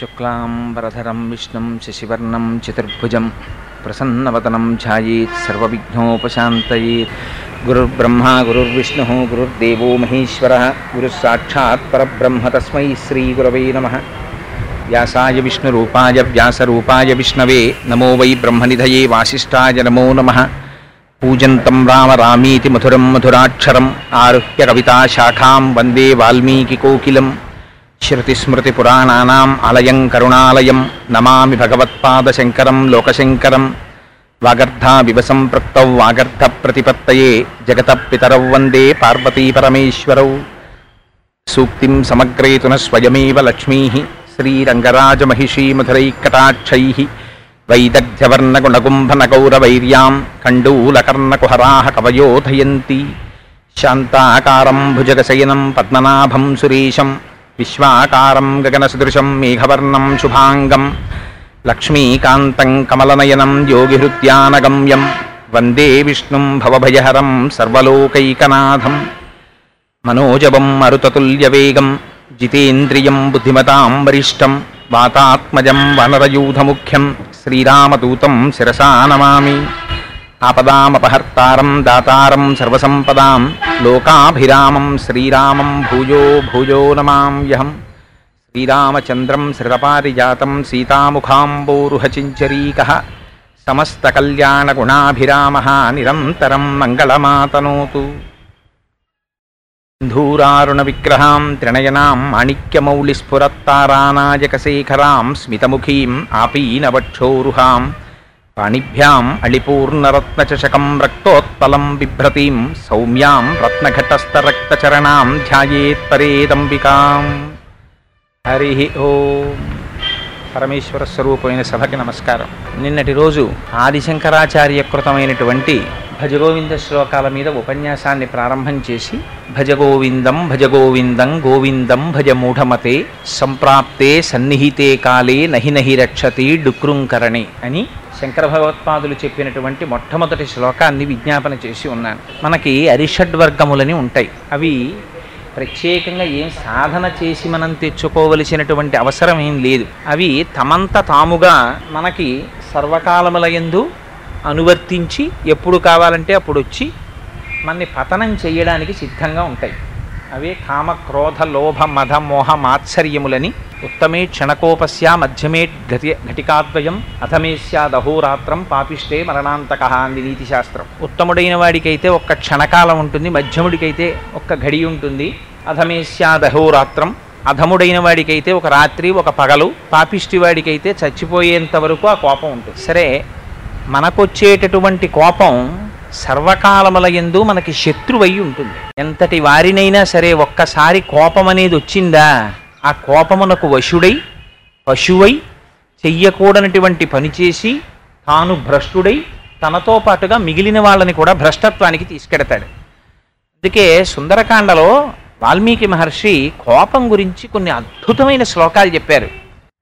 शुक्लाम्बरधरं विष्णु, शशिवर्ण, चतुर्भुज, प्रसन्नवदनं ध्यायेत् सर्वविघ्नोपशान्तयेत् गुरुर्ब्रह्मा, गुरुर्विष्णुः, गुरुर्देवो महेश्वर गुरुः साक्षात् परब्रह्म तस्मै श्रीगुरवे नमः। व्यासाय विष्णुरूपाय, व्यासरूपाय विष्णवे, नमो वै ब्रह्म ब्रह्मनिधये वासिष्ठाय नमो नमः। पूजन्तं राम रामीति मधुरम मधुराक्षर आरुह्य रविता शाखां, वंदे वाल्मीकिकोकिलम्। శృతిస్మృతిపురాణానాం ఆలయం కరుణాలయం నమామి భగవత్పాదశంకరం లోకశంకరం వాగర్ధావివ సంపృక్తౌ వాగర్ధ ప్రతిపత్తయే జగత పితరౌ వందే పార్వతీపరమేశ్వరౌ సూక్తిం సమగ్రేతున స్వయమేవ లక్ష్మీ శ్రీరంగరాజమహిషీమధురైకటాక్షై. వైదగ్ధ్యవర్ణగుణగుంభనగౌరవైర్యాం కండూలకర్ణకుహరాः కవయోధయంతి. శాంతాకారం భుజగశయనం పద్మనాభం సురేశం విశ్వాకారం గగనసదృశం మేఘవర్ణం శుభాంగం లక్ష్మీకాంతం కమలనయనం యోగిహృత్యానగమ్యం వందే విష్ణుం భవభయహరం సర్వలోకైకనాథం మనోజవం మరుతతుల్యవేగం జితేంద్రియం బుద్ధిమతాం వరిష్టం వాతాత్మజం వనరయూధముఖ్యం శ్రీరామదూతం శిరసా నమామి ఆపదామపహర్తారం దాతారం సర్వసంపదాం లోకాభిరామం శ్రీరామం భూయో భూయో నమామ్యహం శ్రీరామచంద్రం శ్రితపారిజాతం సీతాముఖాంబోరుహచించరీక సమస్తకల్యాణగుణాభిరామ నిరంతరం మంగళమాతనోతు సింధూరారుణ విగ్రహాం త్రినయనాం మాణిక్యమౌళిస్ఫురత్తారానాయకశేఖరాం స్మితముఖీం ఆపీనవక్షోరుహాం పాణిభ్యాం అళిపూర్ణరత్నచషకం రక్తోత్పలం బిభ్రతీం సౌమ్యాం రత్నఘటస్థరక్తచరణాం ధ్యాయేత్తరేదంబికాం। హరి ఓం। పరమేశ్వర స్వరూపమైన సభకి నమస్కారం। నిన్నటి రోజు ఆదిశంకరాచార్య కృతమైనటువంటి భజగోవింద శ్లోకాల మీద ఉపన్యాసాన్ని ప్రారంభం చేసి భజగోవిందం భజగోవిందం గోవిందం భజమూఢమతే సంప్రాప్తే సన్నిహితే కాలే నహి నహి రక్షతే డుక్రుంకరణి అని శంకర భగవత్పాదులు చెప్పినటువంటి మొట్టమొదటి శ్లోకాన్ని విజ్ఞాపన చేసి ఉన్నాను. మనకి అరిషడ్వర్గములని ఉంటాయి. అవి ప్రత్యేకంగా ఏం సాధన చేసి మనం తెచ్చుకోవలసినటువంటి అవసరం ఏం లేదు. అవి తమంత తాముగా మనకి సర్వకాలములయందు అనువర్తించి ఎప్పుడు కావాలంటే అప్పుడు వచ్చి మనని పతనం చేయడానికి సిద్ధంగా ఉంటాయి. అవే కామ క్రోధ లోభ మధ మోహ మాత్సర్యములని ఉత్తమే క్షణకోపస్య మధ్యమే ఘటి ఘటికాద్వయం అథమే స్యాదహోరాత్రం పాపిష్టే మరణాంతక అంది నీతి శాస్త్రం ఉత్తముడైన వాడికైతే ఒక్క క్షణకాలం ఉంటుంది మధ్యముడికైతే ఒక్క ఘడి ఉంటుంది అధమే స్యాదహోరాత్రం అధముడైన వాడికైతే ఒక రాత్రి ఒక పగలు పాపిష్టి వాడికైతే చచ్చిపోయేంత వరకు ఆ కోపం ఉంటుంది. సరే మనకొచ్చేటటువంటి కోపం సర్వకాలములయందు మనకి శత్రువై ఉంటుంది. ఎంతటి వారినైనా సరే ఒక్కసారి కోపం అనేది వచ్చిందా ఆ కోపమునకు వశుడై పశువై చెయ్యకూడనటువంటి పని చేసి తాను భ్రష్టుడై తనతో పాటుగా మిగిలిన వాళ్ళని కూడా భ్రష్టత్వానికి తీసుకెడతాడు. అందుకే సుందరకాండలో వాల్మీకి మహర్షి కోపం గురించి కొన్ని అద్భుతమైన శ్లోకాలు చెప్పారు.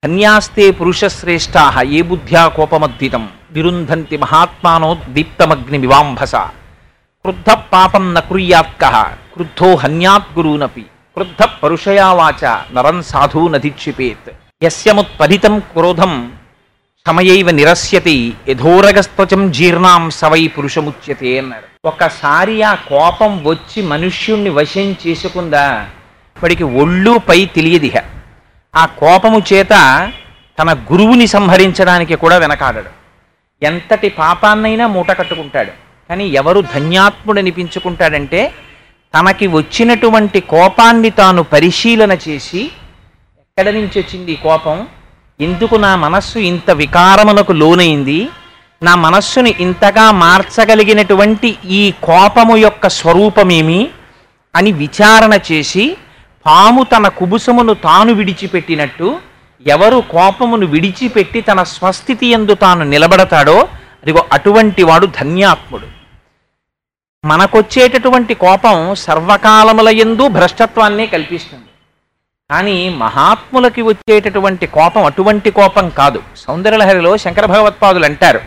కన్యాస్తే పురుషశ్రేష్టా ఏ బుద్ధ్యా కోపమద్వితం? విరుంధంతి మహాత్మానో దీప్తమగ్ని వివాంభస క్రుద్ధ పాపం న కుర్యాత్క క్రుద్ధో హన్యాత్ గురూనపి క్రుద్ధ పరుషయావాచ నరం సాధూ నధిక్షిపేత్. యస్యముత్పదితం క్రోధం క్షమయైవ నిరస్యతి యథోరగస్త్వచం జీర్ణాం సవై పురుషముచ్యతే అన్నారు. ఒకసారి ఆ కోపం వచ్చి మనుష్యుణ్ణి వశం చేసుకుందా? వాడికి ఒళ్ళు పై తెలియదిహ. ఆ కోపము చేత తన గురువుని సంహరించడానికి కూడా వెనకాడడు. ఎంతటి పాపాన్నైనా మూట కట్టుకుంటాడు. కానీ ఎవరు ధన్యాత్ముడు అనిపించుకుంటాడంటే తనకి వచ్చినటువంటి కోపాన్ని తాను పరిశీలన చేసి ఎక్కడి నుంచి వచ్చింది ఈ కోపం? ఎందుకు నా మనస్సు ఇంత వికారమునకు లోనైంది? నా మనస్సుని ఇంతగా మార్చగలిగినటువంటి ఈ కోపము యొక్క స్వరూపమేమి? అని విచారణ చేసి పాము తన కుబుసమును తాను విడిచిపెట్టినట్టు ఎవరు కోపమును విడిచిపెట్టి తన స్వస్థితి ఎందు తాను నిలబడతాడో అదిగో అటువంటి వాడు ధన్యాత్ముడు. మనకొచ్చేటటువంటి కోపం సర్వకాలముల ఎందు భ్రష్టత్వాన్నే కల్పిస్తుంది. కానీ మహాత్ములకి వచ్చేటటువంటి కోపం అటువంటి కోపం కాదు. సౌందర్యలహరిలో శంకర భగవత్పాదులు అంటారు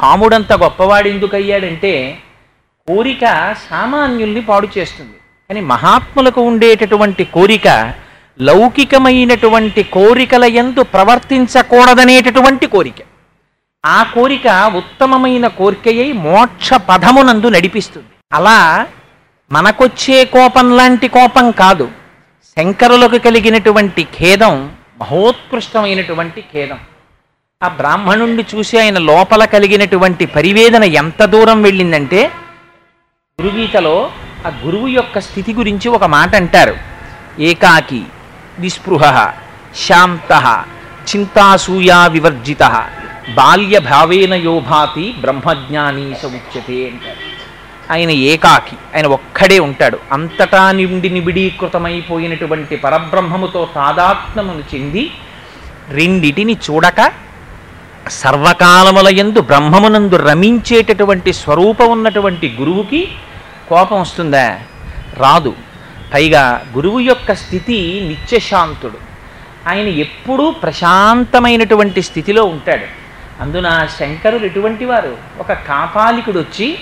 కాముడంత గొప్పవాడు ఎందుకయ్యాడంటే కోరిక సామాన్యుల్ని పాడు చేస్తుంది. కానీ మహాత్ములకు ఉండేటటువంటి కోరిక లౌకికమైనటువంటి కోరికల యందు ప్రవర్తించకూడదనేటటువంటి కోరిక. ఆ కోరిక ఉత్తమమైన కోరికయై మోక్ష పదమునందు నడిపిస్తుంది. అలా మనకొచ్చే కోపం లాంటి కోపం కాదు. శంకరులకు కలిగినటువంటి ఖేదం మహోత్కృష్టమైనటువంటి ఖేదం. ఆ బ్రాహ్మణుణ్ణి చూసి ఆయన లోపల కలిగినటువంటి పరివేదన ఎంత దూరం వెళ్ళిందంటే గురుగీతలో ఆ గురువు యొక్క స్థితి గురించి ఒక మాట అంటారు. ఏకాకి నిస్పృహ శాంత చింతాసూయా వివర్జిత బాల్య భావేన యోభాతి బ్రహ్మజ్ఞాని సముచ్యతే అంటారు ఆయన ఏకాకి ఆయన ఒక్కడే ఉంటాడు. అంతటా నిండి నిబిడీకృతమైపోయినటువంటి పరబ్రహ్మముతో తాదాత్మ్యమును చెంది రెండిటిని చూడక సర్వకాలములయందు బ్రహ్మమునందు రమించేటటువంటి స్వరూపం ఉన్నటువంటి గురువుకి కోపం వస్తుందా? రాదు. పైగా గురువు యొక్క స్థితి నిత్యశాంతుడు. ఆయన ఎప్పుడూ ప్రశాంతమైనటువంటి స్థితిలో ఉంటాడు. అందున శంకరులు ఎటువంటి వారు ఒక కాపాలికుడు వచ్చి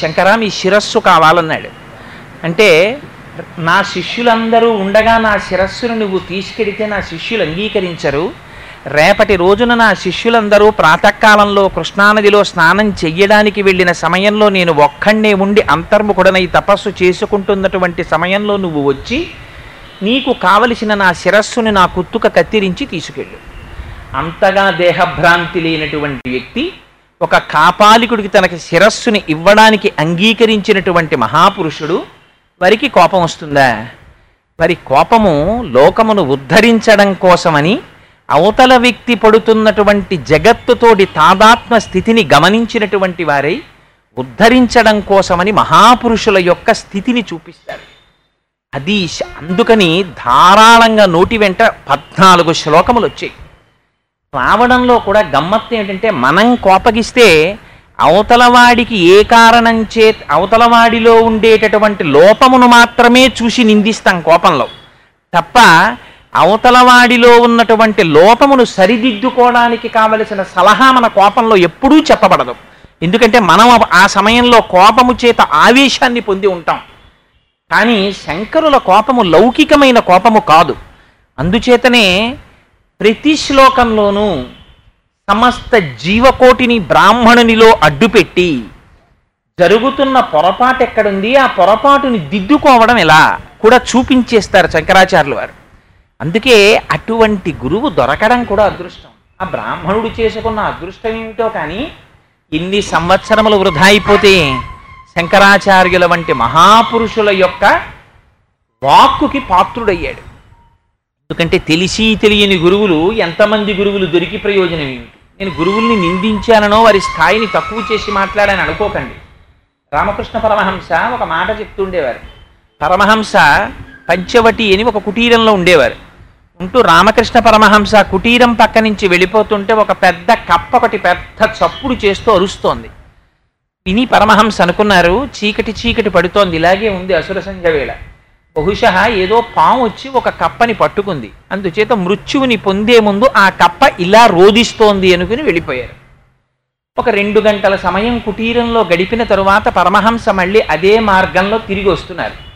శంకరా మీ శిరస్సు కావాలన్నాడు. అంటే నా శిష్యులందరూ ఉండగా నా శిరస్సును నువ్వు తీసుకెడితే నా శిష్యులు అంగీకరించరు. రేపటి రోజున నా శిష్యులందరూ ప్రాతకాలంలో కృష్ణానదిలో స్నానం చెయ్యడానికి వెళ్ళిన సమయంలో నేను ఒక్కడే ఉండి అంతర్ముఖుడనై తపస్సు చేసుకుంటున్నటువంటి సమయంలో నువ్వు వచ్చి నీకు కావలసిన నా శిరస్సుని నా కుత్తుక కత్తిరించి తీసుకెళ్ళు. అంతగా దేహభ్రాంతి లేనటువంటి వ్యక్తి ఒక కాపాలికుడికి తనకి శిరస్సుని ఇవ్వడానికి అంగీకరించినటువంటి మహాపురుషుడు వారికి కోపం వస్తుందా? వారి కోపము లోకమును ఉద్ధరించడం కోసమని అవతల వ్యక్తి పడుతున్నటువంటి జగత్తుతోటి తాదాత్మ స్థితిని గమనించినటువంటి వారై ఉద్ధరించడం కోసమని మహాపురుషుల యొక్క స్థితిని చూపిస్తారు. అది అందుకని ధారాళంగా నోటి వెంట పద్నాలుగు శ్లోకములు వచ్చాయి. రావడంలో కూడా గమ్మత్తు ఏంటంటే మనం కోపగిస్తే అవతలవాడికి ఏ కారణం చే అవతలవాడిలో ఉండేటటువంటి లోపమును మాత్రమే చూసి నిందిస్తాం కోపంలో. తప్ప అవతలవాడిలో ఉన్నటువంటి లోపమును సరిదిద్దుకోవడానికి కావలసిన సలహా మన కోపంలో ఎప్పుడూ చెప్పబడదు. ఎందుకంటే మనం ఆ సమయంలో కోపము చేత ఆవేశాన్ని పొంది ఉంటాం. కానీ శంకరుల కోపము లౌకికమైన కోపము కాదు. అందుచేతనే ప్రతి శ్లోకంలోనూ సమస్త జీవకోటిని బ్రాహ్మణునిలో అడ్డుపెట్టి జరుగుతున్న పొరపాటు ఎక్కడుంది? ఆ పొరపాటుని దిద్దుకోవడం ఎలా? కూడా చూపించేస్తారు శంకరాచార్యులు వారు. అందుకే అటువంటి గురువు దొరకడం కూడా అదృష్టం. ఆ బ్రాహ్మణుడు చేసుకున్న అదృష్టం ఏమిటో కానీ ఇన్ని సంవత్సరములు వృధా అయిపోతే శంకరాచార్యుల వంటి మహాపురుషుల యొక్క వాక్కుకి పాత్రుడయ్యాడు. ఎందుకంటే తెలిసి తెలియని గురువులు ఎంతమంది గురువులు దొరికి ప్రయోజనం ఏమిటి? నేను గురువుల్ని నిందించాననో వారి స్థాయిని తక్కువ చేసి మాట్లాడాలని అనుకోకండి. రామకృష్ణ పరమహంస ఒక మాట చెప్తుండేవారు పరమహంస పంచవటి అని ఒక కుటీరంలో ఉండేవారు. ఉంటూ రామకృష్ణ పరమహంస కుటీరం పక్క నుంచి వెళ్ళిపోతుంటే ఒక పెద్ద కప్ప ఒకటి పెద్ద చప్పుడు చేస్తూ అరుస్తోంది. విని పరమహంస అనుకున్నారు చీకటి చీకటి పడుతోంది ఇలాగే ఉంది అసుర సంఘవేళ. బహుశ బహుశా ఏదో పాము వచ్చి ఒక కప్పని పట్టుకుంది. అందుచేత మృత్యువుని పొందే ముందు ఆ కప్ప ఇలా రోదిస్తోంది అనుకుని వెళ్ళిపోయారు. ఒక రెండు గంటల సమయం కుటీరంలో గడిపిన తరువాత పరమహంస మళ్ళీ అదే మార్గంలో తిరిగి వస్తున్నారు.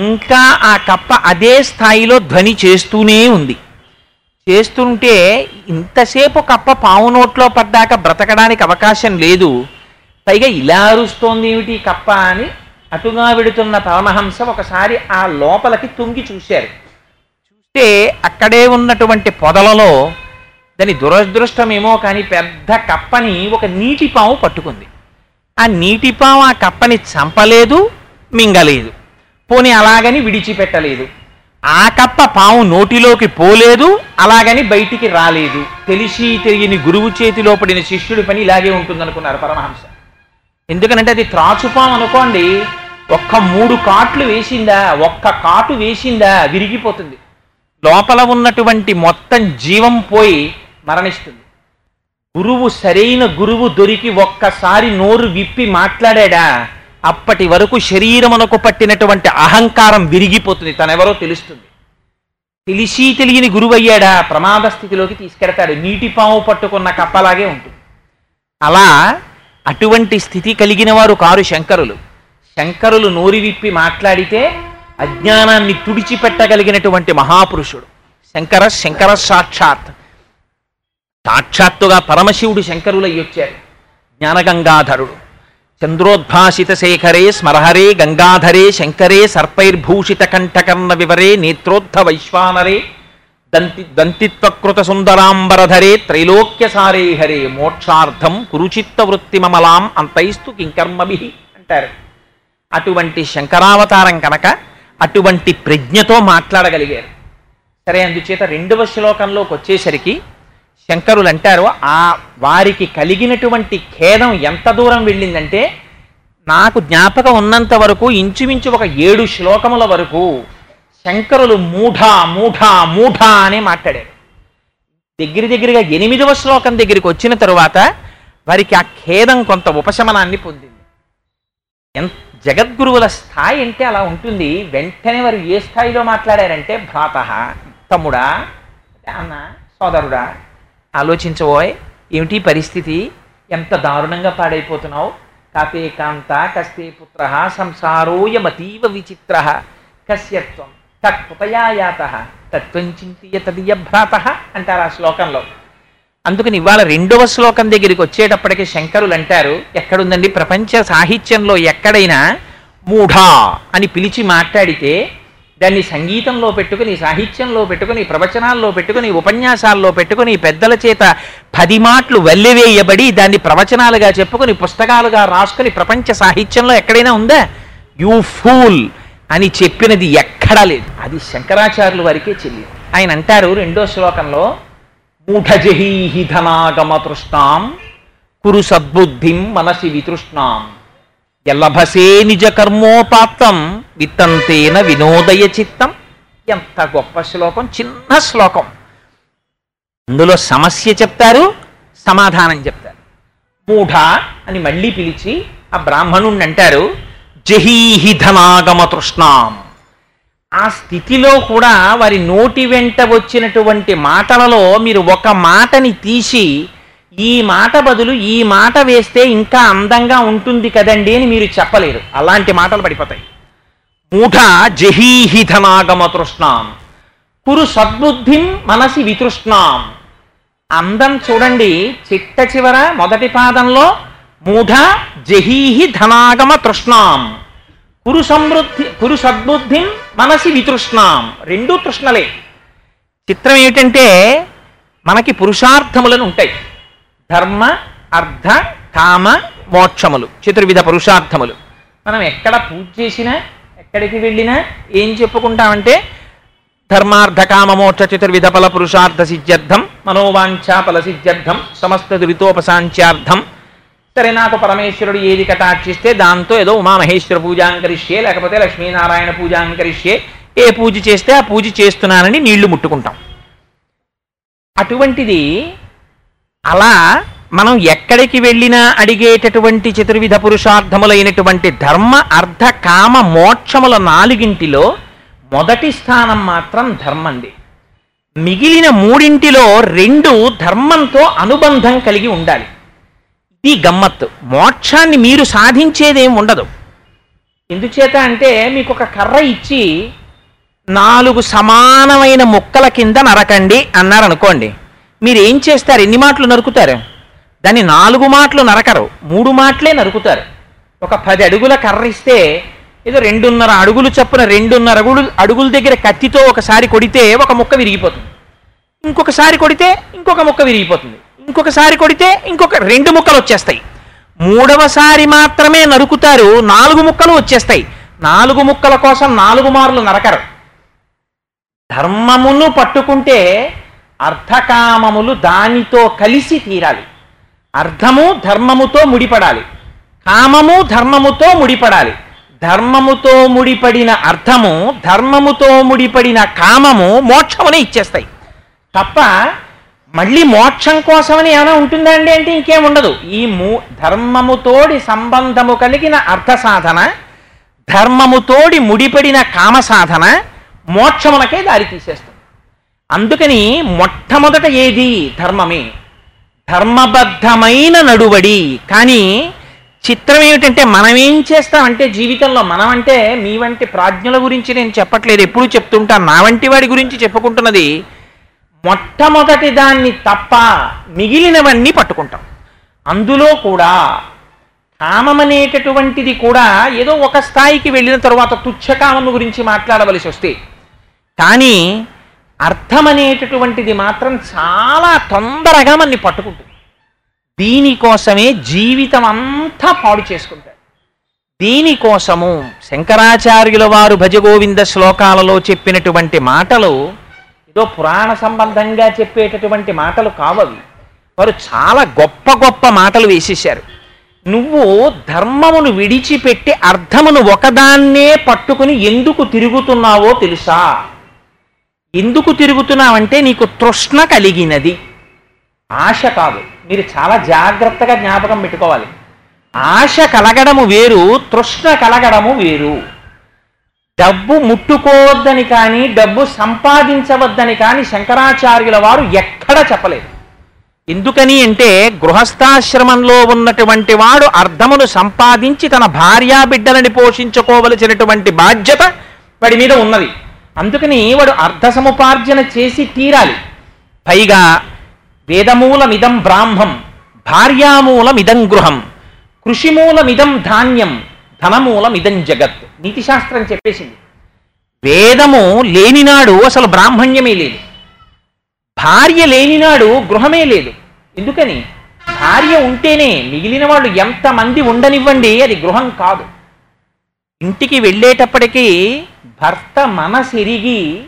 ఇంకా ఆ కప్ప అదే స్థాయిలో ధ్వని చేస్తూనే ఉంది. చేస్తుంటే ఇంతసేపు కప్ప పావు నోట్లో పడ్డాక బ్రతకడానికి అవకాశం లేదు. పైగా ఇలా అరుస్తోంది ఏమిటి కప్ప అని అటుగా వెడుతున్న పరమహంస ఒకసారి ఆ లోపలికి తుంగి చూశారు. చూస్తే అక్కడే ఉన్నటువంటి పొదలలో దాని దురదృష్టమేమో కానీ పెద్ద కప్పని ఒక నీటిపాము పట్టుకుంది. ఆ నీటిపాము ఆ కప్పని చంపలేదు మింగలేదు. పోనీ అలాగని విడిచిపెట్టలేదు. ఆ కప్ప పాము నోటిలోకి పోలేదు అలాగని బయటికి రాలేదు. తెలిసి తెలియని గురువు చేతిలో పడిన శిష్యుడి పని ఇలాగే ఉంటుందనుకున్నారు పరమహంస. ఎందుకనంటే అది త్రాచుపాము అనుకోండి ఒక్క మూడు కాట్లు వేసిందా ఒక్క కాటు వేసిందా విరిగిపోతుంది. లోపల ఉన్నటువంటి మొత్తం జీవం పోయి మరణిస్తుంది. గురువు సరైన గురువు దొరికి ఒక్కసారి నోరు విప్పి మాట్లాడాడా? అప్పటి వరకు శరీరమునకు పట్టినటువంటి అహంకారం విరిగిపోతుంది. తనెవరో తెలుస్తుంది. తెలిసి తెలియని గురువు అయ్యాడా ప్రమాద స్థితిలోకి తీసుకెడతాడు నీటి పాము పట్టుకున్న కప్పలాగే ఉంటుంది. అలా అటువంటి స్థితి కలిగిన వారు కారు శంకరులు. శంకరులు నోరి విప్పి మాట్లాడితే అజ్ఞానాన్ని తుడిచిపెట్టగలిగినటువంటి మహాపురుషుడు. శంకర శంకర సాక్షాత్. సాక్షాత్తుగా పరమశివుడు శంకరులై వచ్చారు జ్ఞానగంగాధరుడు. చంద్రోద్భాసిత శేఖరే స్మరహరే గంగాధరే శంకరే సర్పైర్భూషిత కంఠకర్ణ వివరే నేత్రోద్ధ వైశ్వానరే దంతి దంతిత్వకృత సుందరాంబరధరే త్రైలోక్యసారే హరే మోక్షార్థం కురుచిత్త వృత్తిమమలాం అంతైస్తు కింకర్మభి అంటారు. అటువంటి శంకరావతారం కనుక అటువంటి ప్రజ్ఞతో మాట్లాడగలిగారు. సరే అందుచేత రెండవ శ్లోకంలోకి వచ్చేసరికి శంకరులు అంటారు ఆ వారికి కలిగినటువంటి ఖేదం ఎంత దూరం వెళ్ళిందంటే నాకు జ్ఞాపకం ఉన్నంత వరకు ఇంచుమించు ఒక ఏడు శ్లోకముల వరకు శంకరులు మూఢ మూఢ మూఢ అనే మాట్లాడారు. దగ్గర దగ్గరగా ఎనిమిదవ శ్లోకం దగ్గరికి వచ్చిన తరువాత వారికి ఆ ఖేదం కొంత ఉపశమనాన్ని పొందింది. ఎంత జగద్గురువుల స్థాయి అంటే అలా ఉంటుంది. వెంటనే వారు ఏ స్థాయిలో మాట్లాడారంటే భ్రాత తమ్ముడా అన్న సోదరుడా ఆలోచించబోయ్ ఏమిటి పరిస్థితి? ఎంత దారుణంగా పాడైపోతున్నావు? కాపే కాంత కస్తే పుత్ర సంసారోయమతీవ విచిత్ర కస్యత్వం తత్పుతయాయాత తత్వం చింతియ తదియ భ్రాత అంటారు ఆ శ్లోకంలో. అందుకని ఇవాళ రెండవ శ్లోకం దగ్గరికి వచ్చేటప్పటికి శంకరులు అంటారు ఎక్కడుందండి? ప్రపంచ సాహిత్యంలో ఎక్కడైనా మూఢా అని పిలిచి మాట్లాడితే దాన్ని సంగీతంలో పెట్టుకుని సాహిత్యంలో పెట్టుకుని ప్రవచనాల్లో పెట్టుకుని ఉపన్యాసాల్లో పెట్టుకుని పెద్దల చేత పది మాటలు వెల్లివేయబడి దాన్ని ప్రవచనాలుగా చెప్పుకొని పుస్తకాలుగా రాసుకుని ప్రపంచ సాహిత్యంలో ఎక్కడైనా ఉందా? యూ ఫూల్ అని చెప్పినది ఎక్కడా లేదు. అది శంకరాచార్యుల వారికే చెల్లి ఆయన అంటారు రెండో శ్లోకంలో మూఢజహీహి ధనాగమ తృష్ణాం కురు సద్బుద్ధిం మనసి వితృష్ణాం. ఎల్లభసే నిజ కర్మోపాత్తం విత్తంతేన వినోదయ చిత్తం. ఎంత గొప్ప శ్లోకం చిన్న శ్లోకం. అందులో సమస్య చెప్తారు సమాధానం చెప్తారు. మూఢ అని మళ్ళీ పిలిచి ఆ బ్రాహ్మణుణ్ణి అంటారు జహీహి ధనాగమ తృష్ణాం. ఆ స్థితిలో కూడా వారి నోటి వెంట వచ్చినటువంటి మాటలలో మీరు ఒక మాటని తీసి ఈ మాట బదులు ఈ మాట వేస్తే ఇంకా అందంగా ఉంటుంది కదండి అని మీరు చెప్పలేరు. అలాంటి మాటలు పడిపోతాయి. మూఢ జహీహి ధనాగమ తృష్ణాం. కురు సద్బుద్ధిం మనసి వితృష్ణాం. అందం చూడండి చిట్ట చివర మొదటి పాదంలో మూఢ జహీహి ధనాగమ తృష్ణాం. కురు సమృద్ధి కురు సద్బుద్ధిం మనసి వితృష్ణాం. రెండు తృష్ణలే. చిత్రం ఏమిటంటే మనకి పురుషార్థములను ఉంటాయి. ధర్మ అర్థ కామ మోక్షములు. చతుర్విధ పురుషార్థములు. మనం ఎక్కడ పూజ చేసినా ఎక్కడికి వెళ్ళినా ఏం చెప్పుకుంటామంటే ధర్మార్థ కామ మోక్ష చతుర్విధ ఫల పురుషార్థ సిద్ధ్యర్థం మనోవాంఛా ఫల సిద్ధ్యర్థం సమస్త దురితోపశాంత్యార్థం. సరే నాకు పరమేశ్వరుడు ఏది కటాక్షిస్తే దాంతో ఏదో ఉమామహేశ్వర పూజాంకరిష్యే లేకపోతే లక్ష్మీనారాయణ పూజాంకరిష్యే ఏ పూజ చేస్తే ఆ పూజ చేస్తున్నానని నీళ్ళు ముట్టుకుంటాం. అటువంటిది అలా మనం ఎక్కడికి వెళ్ళినా అడిగేటటువంటి చతుర్విధ పురుషార్థములైనటువంటి ధర్మ అర్థ కామ మోక్షముల నాలుగింటిలో మొదటి స్థానం మాత్రం ధర్మంది మిగిలిన మూడింటిలో రెండు ధర్మంతో అనుబంధం కలిగి ఉండాలి. ఇది గమ్మత్తు. మోక్షాన్ని మీరు సాధించేదేం ఉండదు. ఎందుచేత అంటే మీకు ఒక కర్ర ఇచ్చి నాలుగు సమానమైన ముక్కల కింద నరకండి అన్నారు అనుకోండి మీరు ఏం చేస్తారు? ఎన్ని మాటలు నరుకుతారు? దాన్ని నాలుగు మాటలు నరకరు. మూడు మాటలే నరుకుతారు. ఒక పది అడుగుల కర్ర ఇస్తే ఏదో రెండున్నర అడుగులు చప్పున రెండున్నర అడుగులు అడుగుల దగ్గర కత్తితో ఒకసారి కొడితే ఒక ముక్క విరిగిపోతుంది. ఇంకొకసారి కొడితే ఇంకొక ముక్క విరిగిపోతుంది. ఇంకొకసారి కొడితే ఇంకొక రెండు ముక్కలు వచ్చేస్తాయి. మూడవసారి మాత్రమే నరుకుతారు. నాలుగు ముక్కలు వచ్చేస్తాయి. నాలుగు ముక్కల కోసం నాలుగు మార్లు నరకరు. ధర్మమును పట్టుకుంటే అర్థకామములు దానితో కలిసి తీరాలి. అర్థము ధర్మముతో ముడిపడాలి. కామము ధర్మముతో ముడిపడాలి. ధర్మముతో ముడిపడిన అర్థము ధర్మముతో ముడిపడిన కామము మోక్షమునే ఇచ్చేస్తాయి. తప్ప మళ్ళీ మోక్షం కోసమని ఏమైనా ఉంటుందా అండి అంటే ఇంకేం ఉండదు. ఈ మూ ధర్మముతోడి సంబంధము కలిగిన అర్థ సాధన ధర్మముతోడి ముడిపడిన కామ సాధన మోక్షమునకే దారి తీసేస్తుంది అందుకని మొట్టమొదట ఏది? ధర్మమే. ధర్మబద్ధమైన నడువడి. కానీ చిత్రం ఏమిటంటే మనం ఏం చేస్తామంటే జీవితంలో మనం అంటే మీ వంటి ప్రాజ్ఞుల గురించి నేను చెప్పట్లేదు. ఎప్పుడు చెప్తుంటాను నా వంటి వాడి గురించి చెప్పుకుంటున్నది. మొట్టమొదటి దాన్ని తప్ప మిగిలినవన్నీ పట్టుకుంటాం. అందులో కూడా కామమనేటటువంటిది కూడా ఏదో ఒక స్థాయికి వెళ్ళిన తర్వాత తుచ్చకామం గురించి మాట్లాడవలసి వస్తే. కానీ అర్థం అనేటటువంటిది మాత్రం చాలా తొందరగా మనని పట్టుకుంటుంది. దీనికోసమే జీవితం అంతా పాడు చేసుకుంటాడు దీనికోసము శంకరాచార్యుల వారు భజగోవింద శ్లోకాలలో చెప్పినటువంటి మాటలు ఏదో పురాణ సంబంధంగా చెప్పేటటువంటి మాటలు కావవి. వారు చాలా గొప్ప గొప్ప మాటలు వేసేశారు. నువ్వు ధర్మమును విడిచిపెట్టి అర్థమును ఒకదాన్నే పట్టుకుని ఎందుకు తిరుగుతున్నావో తెలుసా? ఎందుకు తిరుగుతున్నావంటే నీకు తృష్ణ కలిగినది. ఆశ కాదు. మీరు చాలా జాగ్రత్తగా జ్ఞాపకం పెట్టుకోవాలి. ఆశ కలగడము వేరు తృష్ణ కలగడము వేరు. డబ్బు ముట్టుకోవద్దని కానీ డబ్బు సంపాదించవద్దని కానీ శంకరాచార్యుల వారు ఎక్కడ చెప్పలేదు. ఎందుకని అంటే గృహస్థాశ్రమంలో ఉన్నటువంటి వాడు అర్థమును సంపాదించి తన భార్యా బిడ్డలని పోషించుకోవలసినటువంటి బాధ్యత వాడి మీద ఉన్నది. అందుకని వాడు అర్ధ సముపార్జన చేసి తీరాలి. పైగా వేదమూలమిదం బ్రాహ్మం భార్యామూలమిదం గృహం కృషిమూలమిదం ధాన్యం ధనమూలమిదం జగత్. నీతిశాస్త్రం చెప్పేసింది. వేదము లేనినాడు అసలు బ్రాహ్మణ్యమే లేదు. భార్య లేనినాడు గృహమే లేదు. ఎందుకని? భార్య ఉంటేనే మిగిలిన వాళ్ళు ఎంతమంది ఉండనివ్వండి అది గృహం కాదు. ఇంటికి వెళ్ళేటప్పటికీ భర్త మనసిరిగి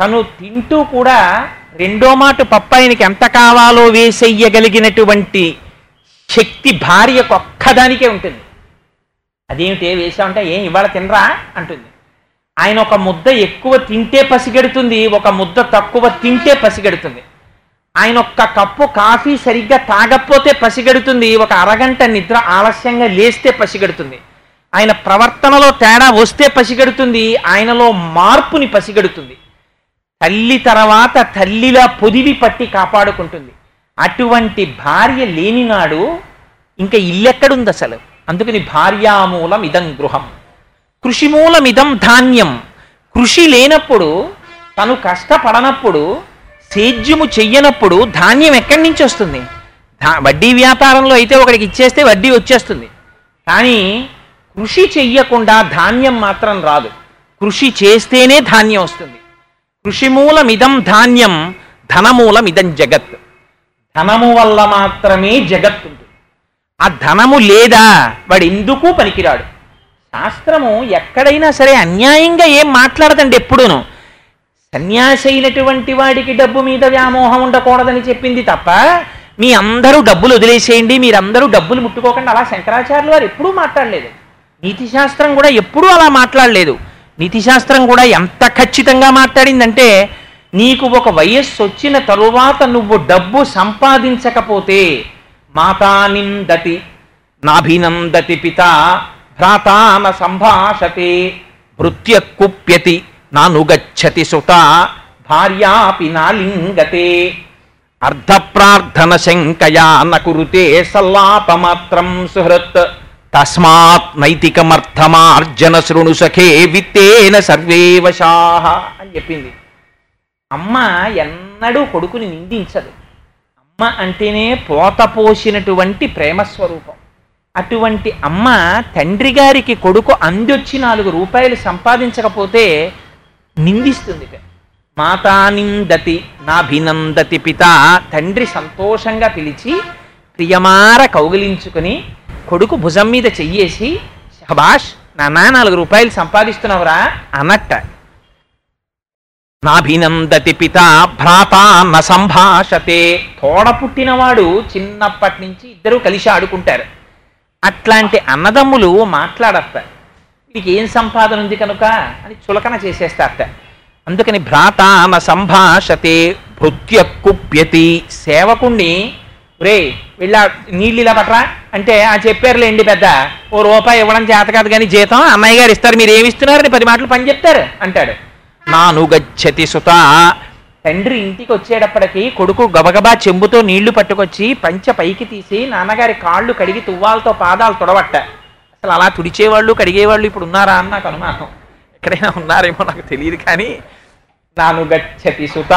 తను తింటూ కూడా రెండో మాట పప్పాయనికి ఎంత కావాలో వేసెయ్యగలిగినటువంటి శక్తి భార్యకు ఒక్కదానికే ఉంటుంది. అదేమిటి వేసామంటే ఏం ఇవాళ తినరా? అంటుంది. ఆయన ఒక ముద్ద ఎక్కువ తింటే పసిగడుతుంది ఒక ముద్ద తక్కువ తింటే పసిగడుతుంది. ఆయన ఒక్క కప్పు కాఫీ సరిగ్గా తాగకపోతే పసిగడుతుంది ఒక అరగంట నిద్ర ఆలస్యంగా లేస్తే పసిగెడుతుంది. ఆయన ప్రవర్తనలో తేడా వస్తే పసిగడుతుంది ఆయనలో మార్పుని పసిగడుతుంది. తల్లి తర్వాత తల్లిలా పొదివి పట్టి కాపాడుకుంటుంది. అటువంటి భార్య లేనినాడు ఇంకా ఇల్లెక్కడుంది అసలు? అందుకని భార్యామూలం ఇదం గృహం. కృషిమూలమిదం ధాన్యం. కృషి లేనప్పుడు తను కష్టపడనప్పుడు సేద్యము చెయ్యనప్పుడు ధాన్యం ఎక్కడి నుంచి వస్తుంది? వడ్డీ వ్యాపారంలో అయితే ఒకడికి ఇచ్చేస్తే వడ్డీ వచ్చేస్తుంది. కానీ కృషి చెయ్యకుండా ధాన్యం మాత్రం రాదు. కృషి చేస్తేనే ధాన్యం వస్తుంది. కృషిమూలమిదం ధాన్యం ధనమూలమిదం జగత్. ధనము వల్ల మాత్రమే జగత్ ఉంటుంది. ఆ ధనము లేదా వాడు ఎందుకు పనికిరాడు. శాస్త్రము ఎక్కడైనా సరే అన్యాయంగా ఏం మాట్లాడదండి ఎప్పుడూను. సన్యాసి అయినటువంటి వాడికి డబ్బు మీద వ్యామోహం ఉండకూడదని చెప్పింది తప్ప మీ అందరూ డబ్బులు వదిలేసేయండి మీరందరూ డబ్బులు ముట్టుకోకండి అలా శంకరాచార్యులు వారు ఎప్పుడూ మాట్లాడలేదు. నీతిశాస్త్రం కూడా ఎప్పుడూ అలా మాట్లాడలేదు. నీతిశాస్త్రం కూడా ఎంత ఖచ్చితంగా మాట్లాడిందంటే నీకు ఒక వయస్సు వచ్చిన తరువాత నువ్వు డబ్బు సంపాదించకపోతే మాతానిందతి నాభినందతి పిత భ్రాతాన సంభాషతే భృత్య కుప్యతి నానుగచ్చతి సుత భార్యాపి నాలింగతే. అర్ధప్రార్థన శంకయా నకురుతే సల్లాపమాత్రం సుహృత్. తస్మాత్ నైతికమర్థమార్జన శృణు సఖే విత్తేన సర్వేవశాహ అని చెప్పింది. అమ్మ ఎన్నడూ కొడుకుని నిందించదు. అమ్మ అంటేనే పోత పోసినటువంటి ప్రేమస్వరూపం. అటువంటి అమ్మ తండ్రి గారికి కొడుకు అందొచ్చి నాలుగు రూపాయలు సంపాదించకపోతే నిందిస్తుంది మాతా నిందతి నాభినందతి పిత తండ్రి సంతోషంగా పిలిచి ప్రియమార కౌగిలించుకుని కొడుకు భుజం మీద చెయ్యేసి శభాష్ నాన్న నాలుగు రూపాయలు సంపాదిస్తున్నావురా అన్నట్ట. నాభినందతి పిత భ్రాత న సంభాషతే తోడ పుట్టినవాడు చిన్నప్పటి నుంచి ఇద్దరూ కలిసి ఆడుకుంటారు. అట్లాంటి అన్నదమ్ములు మాట్లాడత్త. వీడికి ఏం సంపాదన ఉంది కనుక? అని చులకన చేసేస్తారట. అందుకని భ్రాత న సంభాషతే భృత్య కుప్యతి సేవకుణ్ణి రే వెళ్ళా నీళ్ళు ఇలా పట్టరా అంటే ఆ చెప్పారులేండి పెద్ద. ఓ రూపాయి ఇవ్వడం చేత కాదు కానీ జీతం అన్నయ్య గారు ఇస్తారు మీరు ఏమి ఇస్తున్నారని పది మాటలు పని చెప్తారు అంటాడు. నాను గచ్చతి సుత. తండ్రి ఇంటికి వచ్చేటప్పటికి కొడుకు గబగబా చెంబుతో నీళ్ళు పట్టుకొచ్చి పంచ పైకి తీసి నాన్నగారి కాళ్ళు కడిగి తువ్వాలతో పాదాలు తుడవట్ట. అసలు అలా తుడిచేవాళ్ళు కడిగేవాళ్ళు ఇప్పుడు ఉన్నారా అని నాకు అనుమానం. ఎక్కడైనా ఉన్నారేమో నాకు తెలియదు కానీ నాను గచ్చతి సుత.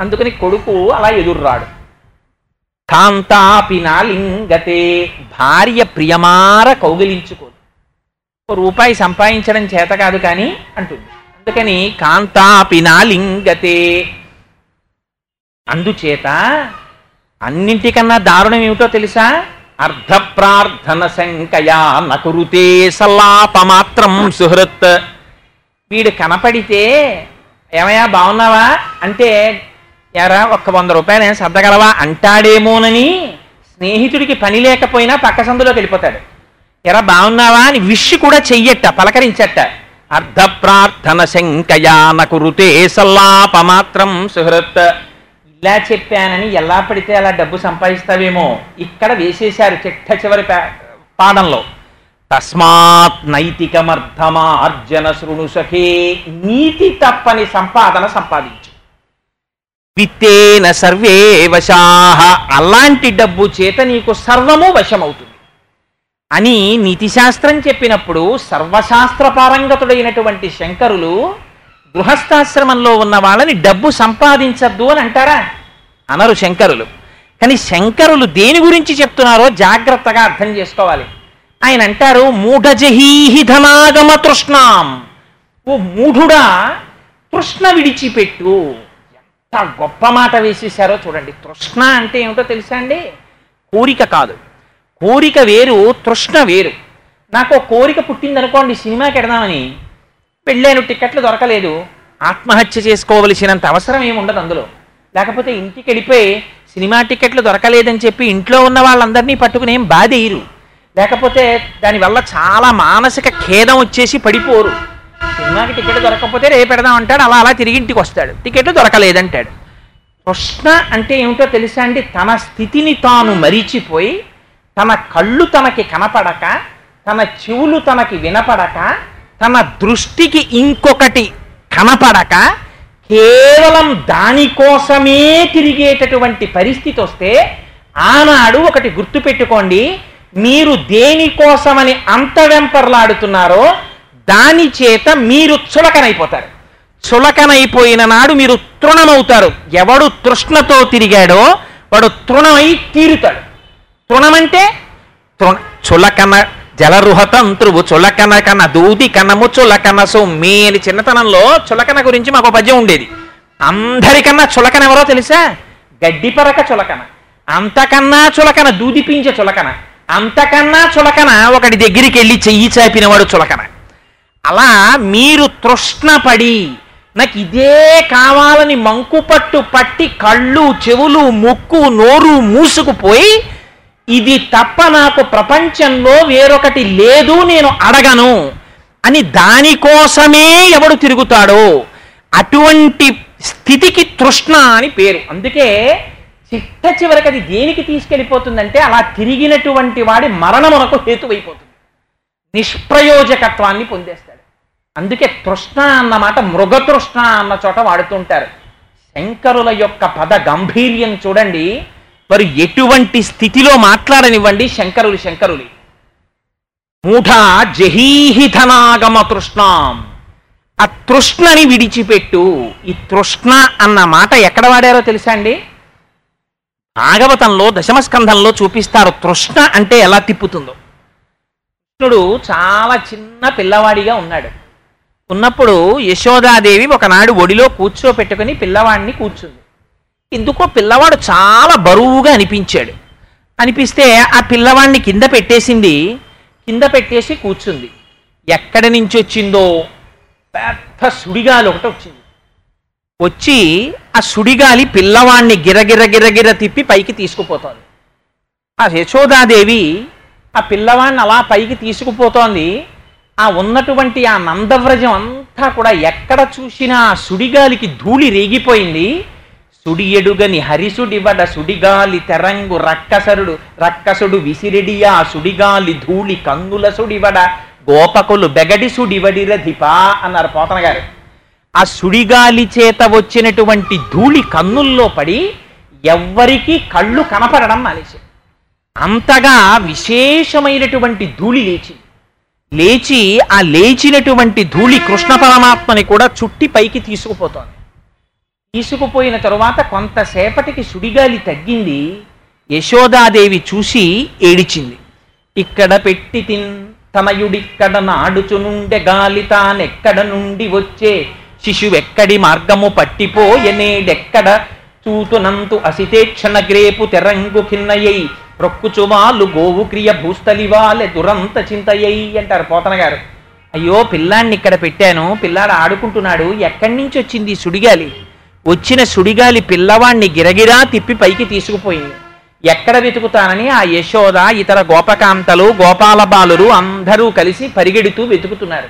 అందుకని కొడుకు అలా ఎదుర్రాడు. కాంతాపి నాలింగతే. భార్య ప్రియమార కౌగిలించుకోదు. రూపాయి సంపాదించడం చేత కాదు కానీ అంటుంది. అందుకని కాంతాపి నాలింగతే. అందుచేత అన్నింటికన్నా దారుణం ఏమిటో తెలుసా? అర్ధ ప్రార్థన శంకయా నకురుతే సల్లాపమాత్రం సుహృత్. వీడు కనపడితే ఏమయ్యా బాగున్నావా? అంటే ఎరా ఒక్క వంద రూపాయలు ఏం సర్దగలవా? అంటాడేమోనని స్నేహితుడికి పని లేకపోయినా పక్క సందులోకి వెళ్ళిపోతాడు. ఎరా బాగున్నావా అని విష్ కూడా చెయ్యట పలకరించట. అర్ధ ప్రార్థన శంకయా సల్లాపమాత్రం సుహృత్. ఇలా చెప్పానని ఎలా పడితే అలా డబ్బు సంపాదిస్తావేమో ఇక్కడ వేసేశారు చిట్ట చివరి పా- పాదంలో. తస్మాత్ నైతికమర్థమార్జన శృణు సఖే నీతి తప్పని సంపాదన సంపాదించు. విత్తేన సర్వే వశాహ అలాంటి డబ్బు చేత నీకు సర్వము వశమవుతుంది. అని నీతిశాస్త్రం చెప్పినప్పుడు సర్వశాస్త్ర పారంగతుడైనటువంటి శంకరులు గృహస్థాశ్రమంలో ఉన్న వాళ్ళని డబ్బు సంపాదించద్దు అని అంటారా? అనరు శంకరులు. కానీ శంకరులు దేని గురించి చెప్తున్నారో జాగ్రత్తగా అర్థం చేసుకోవాలి. ఆయన అంటారు మూఢజహీహి ధనాగమ తృష్ణాం. ఓ మూఢుడా తృష్ణ విడిచిపెట్టు. ఎంత గొప్ప మాట వేసేసారో చూడండి. తృష్ణ అంటే ఏమిటో తెలుసా అండి? కోరిక కాదు. కోరిక వేరు తృష్ణ వేరు. నాకు ఒక కోరిక పుట్టిందనుకోండి సినిమాకి వెడదామని పెళ్ళైన టికెట్లు దొరకలేదు. ఆత్మహత్య చేసుకోవలసినంత అవసరం ఏమి ఉండదు అందులో. లేకపోతే ఇంటికి వెళ్ళిపోయి సినిమా టికెట్లు దొరకలేదని చెప్పి ఇంట్లో ఉన్న వాళ్ళందరినీ పట్టుకుని ఏం బాధేయరు. లేకపోతే దానివల్ల చాలా మానసిక ఖేదం వచ్చేసి పడిపోరు. సినిమాకి టికెట్ దొరకకపోతే రేపు పెడదాం అంటాడు. అలా అలా తిరిగి ఇంటికి వస్తాడు. టికెట్లు దొరకలేదంటాడు. కృష్ణ అంటే ఏమిటో తెలుసా అండి? తన స్థితిని తాను మరిచిపోయి తన కళ్ళు తనకి కనపడక తన చెవులు తనకి వినపడక తన దృష్టికి ఇంకొకటి కనపడక కేవలం దానికోసమే తిరిగేటటువంటి పరిస్థితి వస్తే ఆనాడు ఒకటి గుర్తుపెట్టుకోండి. మీరు దేనికోసమని అంత వెంపర్లాడుతున్నారో దాని చేత మీరు చులకనైపోతారు. చులకనైపోయిన నాడు మీరు తృణమవుతారు. ఎవడు తృష్ణతో తిరిగాడో వాడు తృణమై తీరుతాడు. తృణమంటే తృణ చులకన జలరుహతంత్రువు చులకన కన దూది కనము చులకన సొమ్మి అని చిన్నతనంలో చులకన గురించి మాకు పద్యం ఉండేది. అందరికన్నా చులకన ఎవరో తెలుసా? గడ్డిపరక చులకన. అంతకన్నా చులకన దూదిపించే చులకన. అంతకన్నా చులకన ఒకటి దగ్గరికి వెళ్ళి చెయ్యి చాపినవాడు చులకన. అలా మీరు తృష్ణపడి నాకు ఇదే కావాలని మంకుపట్టు పట్టి కళ్ళు చెవులు ముక్కు నోరు మూసుకుపోయి ఇది తప్ప నాకు ప్రపంచంలో వేరొకటి లేదు నేను అడగను అని దానికోసమే ఎవడు తిరుగుతాడో అటువంటి స్థితికి తృష్ణ అని పేరు. అందుకే చిట్ట చివరికి అది దేనికి తీసుకెళ్ళిపోతుందంటే అలా తిరిగినటువంటి వాడి మరణమునకు హేతువైపోతుంది. నిష్ప్రయోజకత్వాన్ని పొందేస్తాడు. అందుకే తృష్ణ అన్నమాట మృగతృష్ణ అన్న చోట వాడుతుంటారు. శంకరుల యొక్క పద గంభీర్యం చూడండి. వారు ఎటువంటి స్థితిలో మాట్లాడనివ్వండి శంకరులు శంకరులు. మూఢ జహీహిధనాగమ తృష్ణాం. ఆ తృష్ణని విడిచిపెట్టు. ఈ తృష్ణ అన్న మాట ఎక్కడ వాడారో తెలుసా అండి? భాగవతంలో దశమస్కంధంలో చూపిస్తారు తృష్ణ అంటే ఎలా తిప్పుతుందో. కృష్ణుడు చాలా చిన్న పిల్లవాడిగా ఉన్నాడు. ఉన్నప్పుడు యశోదాదేవి ఒకనాడు ఒడిలో కూర్చోపెట్టుకుని పిల్లవాడిని కూర్చుంది. ఎందుకో పిల్లవాడు చాలా బరువుగా అనిపించాడు. అనిపిస్తే ఆ పిల్లవాడిని కింద పెట్టేసింది కింద పెట్టేసి కూర్చుంది. ఎక్కడి నుంచి వచ్చిందో? పెద్ద సుడిగాలి ఒకటి వచ్చింది. వచ్చి ఆ సుడిగాలి పిల్లవాడిని గిరగిర గిరగిర తిప్పి పైకి తీసుకుపోతోంది. ఆ యశోదాదేవి ఆ పిల్లవాడిని అలా పైకి తీసుకుపోతోంది. ఆ ఉన్నటువంటి ఆ నందవ్రజం అంతా కూడా ఎక్కడ చూసినా సుడిగాలికి ధూళి రేగిపోయింది. సుడియడుగని హరిసుడివడ సుడిగాలి తెరంగు రక్కసరుడు రక్కసుడు విసిరెడియా సుడిగాలి ధూళి కంగుల సుడివడ గోపకులు బెగడి సుడివడిరధిపా అన్నారు పోతన గారు. ఆ సుడిగాలి చేత వచ్చినటువంటి ధూళి కన్నుల్లో పడి ఎవ్వరికీ కళ్ళు కనపడడం మానేసి అంతగా విశేషమైనటువంటి ధూళి లేచి లేచి ఆ లేచినటువంటి ధూళి కృష్ణ పరమాత్మని కూడా చుట్టి పైకి తీసుకుపోతోంది. తీసుకుపోయిన తరువాత కొంతసేపటికి సుడిగాలి తగ్గింది. యశోదాదేవి చూసి ఏడిచింది. ఇక్కడ పెట్టి తిన్ తమయుడిక్కడ నాడుచునుండె గాలి తానెక్కడ నుండి వచ్చే? శిశువెక్కడి మార్గము పట్టిపోయనేడెక్కడ? చూతునంతు అసితేక్షణ గ్రేపు తెరంగు ఖిన్నయ్యై రొక్కుచువాలు గోవు క్రియ భూస్థలివాలె దురంత చింతయ్యి అంటారు పోతన గారు. అయ్యో పిల్లాన్ని ఇక్కడ పెట్టాను. పిల్లాడు ఆడుకుంటున్నాడు. ఎక్కడి నుంచి వచ్చింది సుడిగాలి? వచ్చిన సుడిగాలి పిల్లవాణ్ణి గిరగిరా తిప్పి పైకి తీసుకుపోయింది. ఎక్కడ వెతుకుతానని ఆ యశోద ఇతర గోపకాంతలు గోపాల బాలురు అందరూ కలిసి పరిగెడుతూ వెతుకుతున్నారు.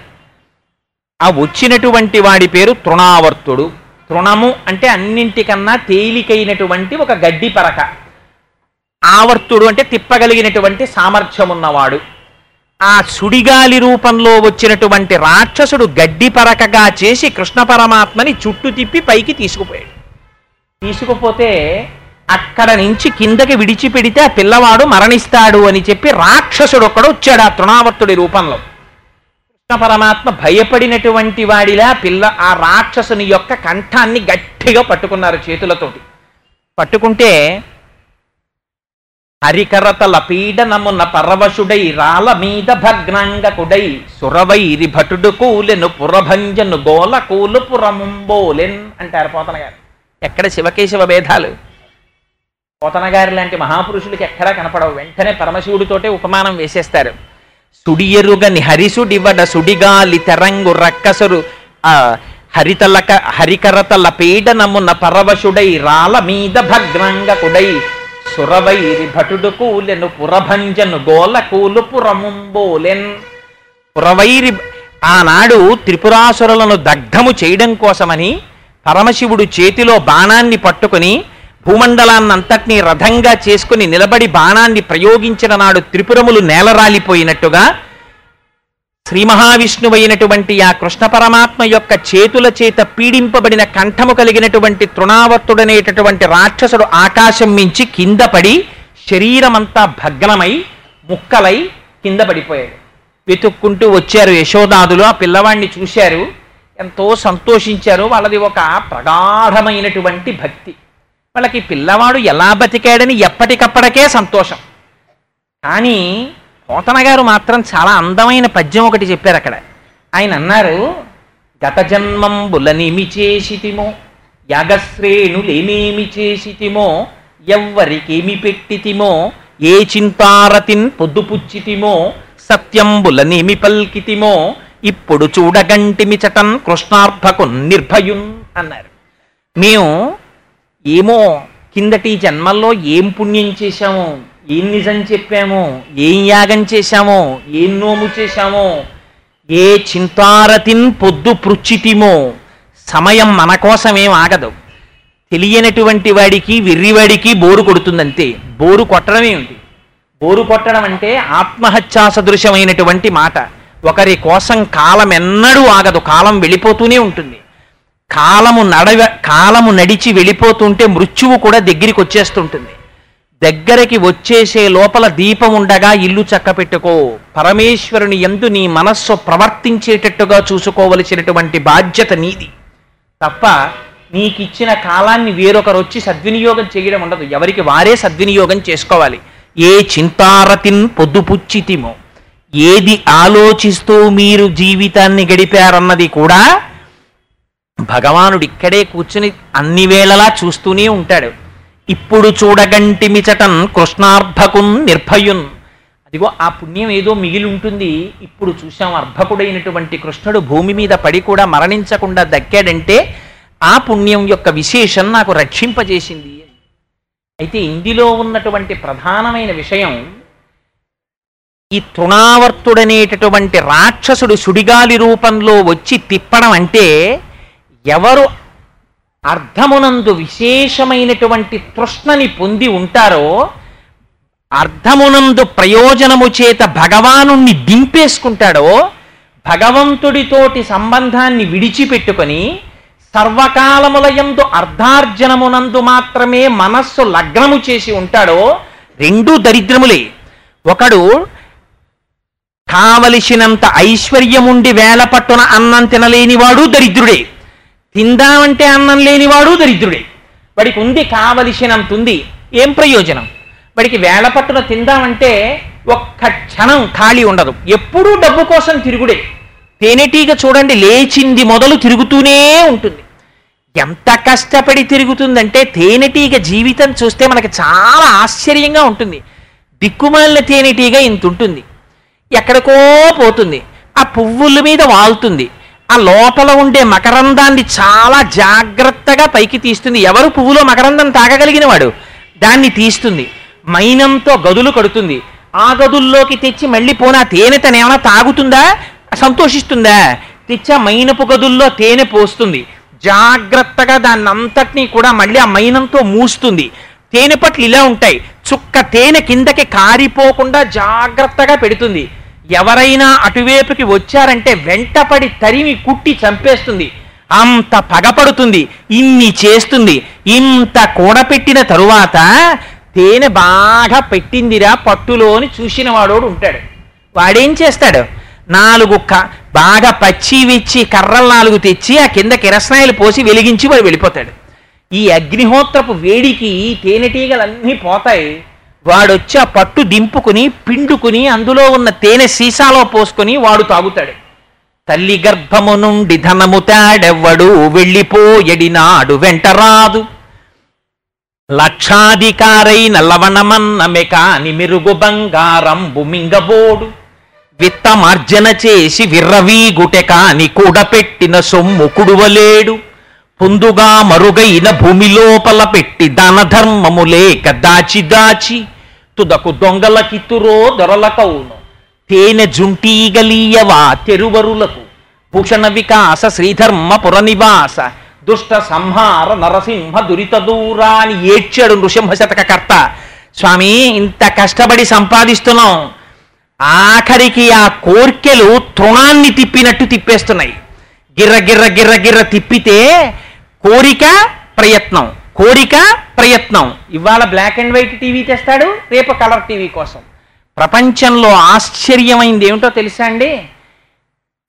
ఆ వచ్చినటువంటి వాడి పేరు తృణావర్తుడు. తృణము అంటే అన్నింటికన్నా తేలికైనటువంటి ఒక గడ్డి పరక. ఆవర్తుడు అంటే తిప్పగలిగినటువంటి సామర్థ్యం ఉన్నవాడు ఆ సుడిగాలి రూపంలో వచ్చినటువంటి రాక్షసుడు గడ్డి పరకగా చేసి కృష్ణ పరమాత్మని చుట్టు తిప్పి పైకి తీసుకుపోయాడు. తీసుకుపోతే అక్కడ నుంచి కిందకి విడిచిపెడితే ఆ పిల్లవాడు మరణిస్తాడు అని చెప్పి రాక్షసుడు ఒక్కడు వచ్చాడు ఆ తృణావర్తుడి రూపంలో. కృష్ణ పరమాత్మ భయపడినటువంటి వాడిలా పిల్ల ఆ రాక్షసుని యొక్క కంఠాన్ని గట్టిగా పట్టుకున్నారు చేతులతోటి. పట్టుకుంటే హరికరతల పీడనమున పరవశుడై రాల మీద భగ్నాంగకుడై సురవైరి భటుడు కూలెను పురభంజను గోల కూలు పురముంబోలెన్ అంటారు పోతన గారు. ఎక్కడ శివకేశవ భేదాలు పోతన గారి లాంటి మహాపురుషులకి ఎక్కడా కనపడవు. వెంటనే పరమశివుడితోటే ఉపమానం వేసేస్తారు. సుడియరుగని హరిసుడివడ సుడిగాలి తెరంగు రక్కసరు ఆ హరితలక హరికరతల పీడనమున పరవశుడై రాల మీద భగ్నాంగకుడై సురవైరి భటుడు కూలెను పురభంజను గోల కూలు పురముంబోలెన్. పురవైరి ఆనాడు త్రిపురాసురులను దగ్ధము చేయడం కోసమని పరమశివుడు చేతిలో బాణాన్ని పట్టుకుని భూమండలాన్నంతటినీ రథంగా చేసుకుని నిలబడి బాణాన్ని ప్రయోగించిన నాడు త్రిపురములు నేలరాలిపోయినట్టుగా శ్రీ మహావిష్ణువైనటువంటి ఆ కృష్ణ పరమాత్మ యొక్క చేతుల చేత పీడింపబడిన కంఠము కలిగినటువంటి తృణావర్తుడనేటటువంటి రాక్షసుడు ఆకాశం మించి కింద పడి శరీరమంతా భగ్నమై ముక్కలై కింద పడిపోయాడు. వెతుక్కుంటూ వచ్చారు యశోదాదులు. ఆ పిల్లవాడిని చూశారు. ఎంతో సంతోషించారు. వాళ్ళది ఒక ప్రగాఢమైనటువంటి భక్తి. వాళ్ళకి పిల్లవాడు ఎలా బతికాడని ఎప్పటికప్పటికే సంతోషం. కానీ పోతన గారు మాత్రం చాలా అందమైన పద్యం ఒకటి చెప్పారు అక్కడ. ఆయన అన్నారు గత జన్మంబులనేమి చేసితిమో యాగశ్రేణులేనేమి చేసితిమో ఎవ్వరికేమి పెట్టితిమో ఏ చింతారతిన్ పొద్దుపుచ్చితిమో సత్యంబులనేమి పల్కితిమో ఇప్పుడు చూడగంటిమి చటన్ కృష్ణార్థకు నిర్భయున్ అన్నారు. మేము ఏమో కిందటి జన్మల్లో ఏం పుణ్యం చేశామో? ఏం నిజం చెప్పామో ఏం యాగం చేశామో ఏం నోము చేశామో ఏ చింతారతిన్ పొద్దు పృచ్చితిమో సమయం మన కోసమేం ఆగదు. తెలియనటువంటి వాడికి వెర్రివాడికి బోరు కొడుతుందంతే. బోరు కొట్టడం ఏమిటి? బోరు కొట్టడం అంటే ఆత్మహత్యా సదృశమైనటువంటి మాట. ఒకరి కోసం కాలం ఎన్నడూ ఆగదు. కాలం వెళ్ళిపోతూనే ఉంటుంది. కాలము నడవ కాలము నడిచి వెళ్ళిపోతుంటే మృత్యువు కూడా దగ్గరికి వచ్చేస్తుంటుంది. దగ్గరికి వచ్చేసే లోపల దీపం ఉండగా ఇల్లు చక్కపెట్టుకో. పరమేశ్వరుని ఎందు నీ మనస్సు ప్రవర్తించేటట్టుగా చూసుకోవలసినటువంటి బాధ్యత నీది. తప్ప నీకిచ్చిన కాలాన్ని వేరొకరు వచ్చి సద్వినియోగం చేయడం ఉండదు. ఎవరికి వారే సద్వినియోగం చేసుకోవాలి. ఏ చింతారతిన్ పొద్దుపుచ్చితిమో. ఏది ఆలోచిస్తూ మీరు జీవితాన్ని గడిపారన్నది కూడా భగవానుడు ఇక్కడే కూర్చుని అన్ని వేళలా చూస్తూనే ఉంటాడు. ఇప్పుడు చూడగంటిమిచటన్ కృష్ణార్భకున్ నిర్భయున్. అదిగో ఆ పుణ్యం ఏదో మిగిలి ఉంటుంది. ఇప్పుడు చూశాం అర్భకుడైనటువంటి కృష్ణుడు భూమి మీద పడి కూడా మరణించకుండా దక్కాడంటే ఆ పుణ్యం యొక్క విశేషం నాకు రక్షింపజేసింది. అయితే ఇందులో ఉన్నటువంటి ప్రధానమైన విషయం ఈ తృణావర్తుడనేటటువంటి రాక్షసుడు సుడిగాలి రూపంలో వచ్చి తిప్పడం అంటే ఎవరు అర్థమునందు విశేషమైనటువంటి తృష్ణని పొంది ఉంటారో అర్థమునందు ప్రయోజనము చేత భగవానుణ్ణి దింపేసుకుంటాడో భగవంతుడితోటి సంబంధాన్ని విడిచిపెట్టుకొని సర్వకాలములయందు అర్ధార్జనమునందు మాత్రమే మనస్సు లగ్నము చేసి ఉంటాడో రెండూ దరిద్రములే. ఒకడు కావలసినంత ఐశ్వర్యముండి వేల పట్టున అన్నం తినలేనివాడు దరిద్రుడే. తిందామంటే అన్నం లేనివాడు దరిద్రుడే. వాడికి ఉంది కావలసినంత ఉంది ఏం ప్రయోజనం? వాడికి వేళ పట్టున తిందామంటే ఒక్క క్షణం ఖాళీ ఉండదు. ఎప్పుడూ డబ్బు కోసం తిరుగుడే. తేనెటీగ చూడండి లేచింది మొదలు తిరుగుతూనే ఉంటుంది. ఎంత కష్టపడి తిరుగుతుందంటే తేనెటీగ జీవితం చూస్తే మనకి చాలా ఆశ్చర్యంగా ఉంటుంది. దిక్కుమాలిన తేనెటీగ ఇంత ఉంటుంది. ఎక్కడికో పోతుంది. ఆ పువ్వుల మీద వాలుతుంది. ఆ లోపల ఉండే మకరందాన్ని చాలా జాగ్రత్తగా పైకి తీస్తుంది. ఎవరు పువ్వులో మకరందం తాగగలిగిన వాడు దాన్ని తీస్తుంది. మైనంతో గదులు కడుతుంది. ఆ గదుల్లోకి తెచ్చి మళ్ళీ పోనా తేనె తనేమైనా తాగుతుందా? సంతోషిస్తుందా? తెచ్చి మైనపు గదుల్లో తేనె పోస్తుంది. జాగ్రత్తగా దాన్ని అంతటినీ కూడా మళ్ళీ ఆ మైనంతో మూస్తుంది. తేనె పట్లు ఇలా ఉంటాయి. చుక్క తేనె కిందకి కారిపోకుండా జాగ్రత్తగా పెడుతుంది. ఎవరైనా అటువైపుకి వచ్చారంటే వెంటపడి తరిమి కుట్టి చంపేస్తుంది. అంత పగపడుతుంది ఇన్ని చేస్తుంది ఇంత కూడపెట్టిన తరువాత తేనె బాగా పెట్టిందిరా పట్టులోని చూసిన వాడోడు ఉంటాడు. వాడేం చేస్తాడు? నాలుగు క బాగా పచ్చి విచ్చి కర్రలు నాలుగు తెచ్చి ఆ కింద కిరసనాయిలు పోసి వెలిగించి వాడు వెళ్ళిపోతాడు. ఈ అగ్నిహోత్రపు వేడికి ఈ తేనెటీగలన్నీ పోతాయి. వాడొచ్చి ఆ పట్టు దింపుకుని పిండుకుని అందులో ఉన్న తేనె సీసాలో పోసుకొని వాడు తాగుతాడు. తల్లి గర్భము నుండి ధనము తాడెవ్వడు వెళ్ళిపోయడినాడు వెంటరాదు లక్షాధికారైన లవణమన్నమె కాని మెరుగు బంగారంబు మింగబోడు. విత్తమార్జన చేసి విర్రవీగుటె కాని కూడపెట్టిన సొమ్ము కుడువలేడు. పొందుగా మరుగైన భూమి లోపల పెట్టి దాన ధర్మము లేక దాచి దాచి తుదకు దొంగల కిత్తురో దొరలకౌను తేనె జుంటీగలీయవా తెరువరులకు భూషణ వికాస శ్రీధర్మ పురనివాస దుష్ట సంహార నరసింహ దురిత దూరాన్ని ఏడ్చాడు నృసింహ స్వామి ఇంత కష్టపడి సంపాదిస్తున్నాం ఆఖరికి ఆ కోర్కెలు తృణాన్ని తిప్పినట్టు తిప్పేస్తున్నాయి గిర్ర గిర్ర గిర్ర గిర్ర తిప్పితే కోరిక ప్రయత్నం కోరిక ప్రయత్నం. ఇవాళ బ్లాక్ అండ్ వైట్ టీవీ తెస్తాడు రేపు కలర్ టీవీ కోసం. ప్రపంచంలో ఆశ్చర్యమైంది ఏమిటో తెలుసా అండి?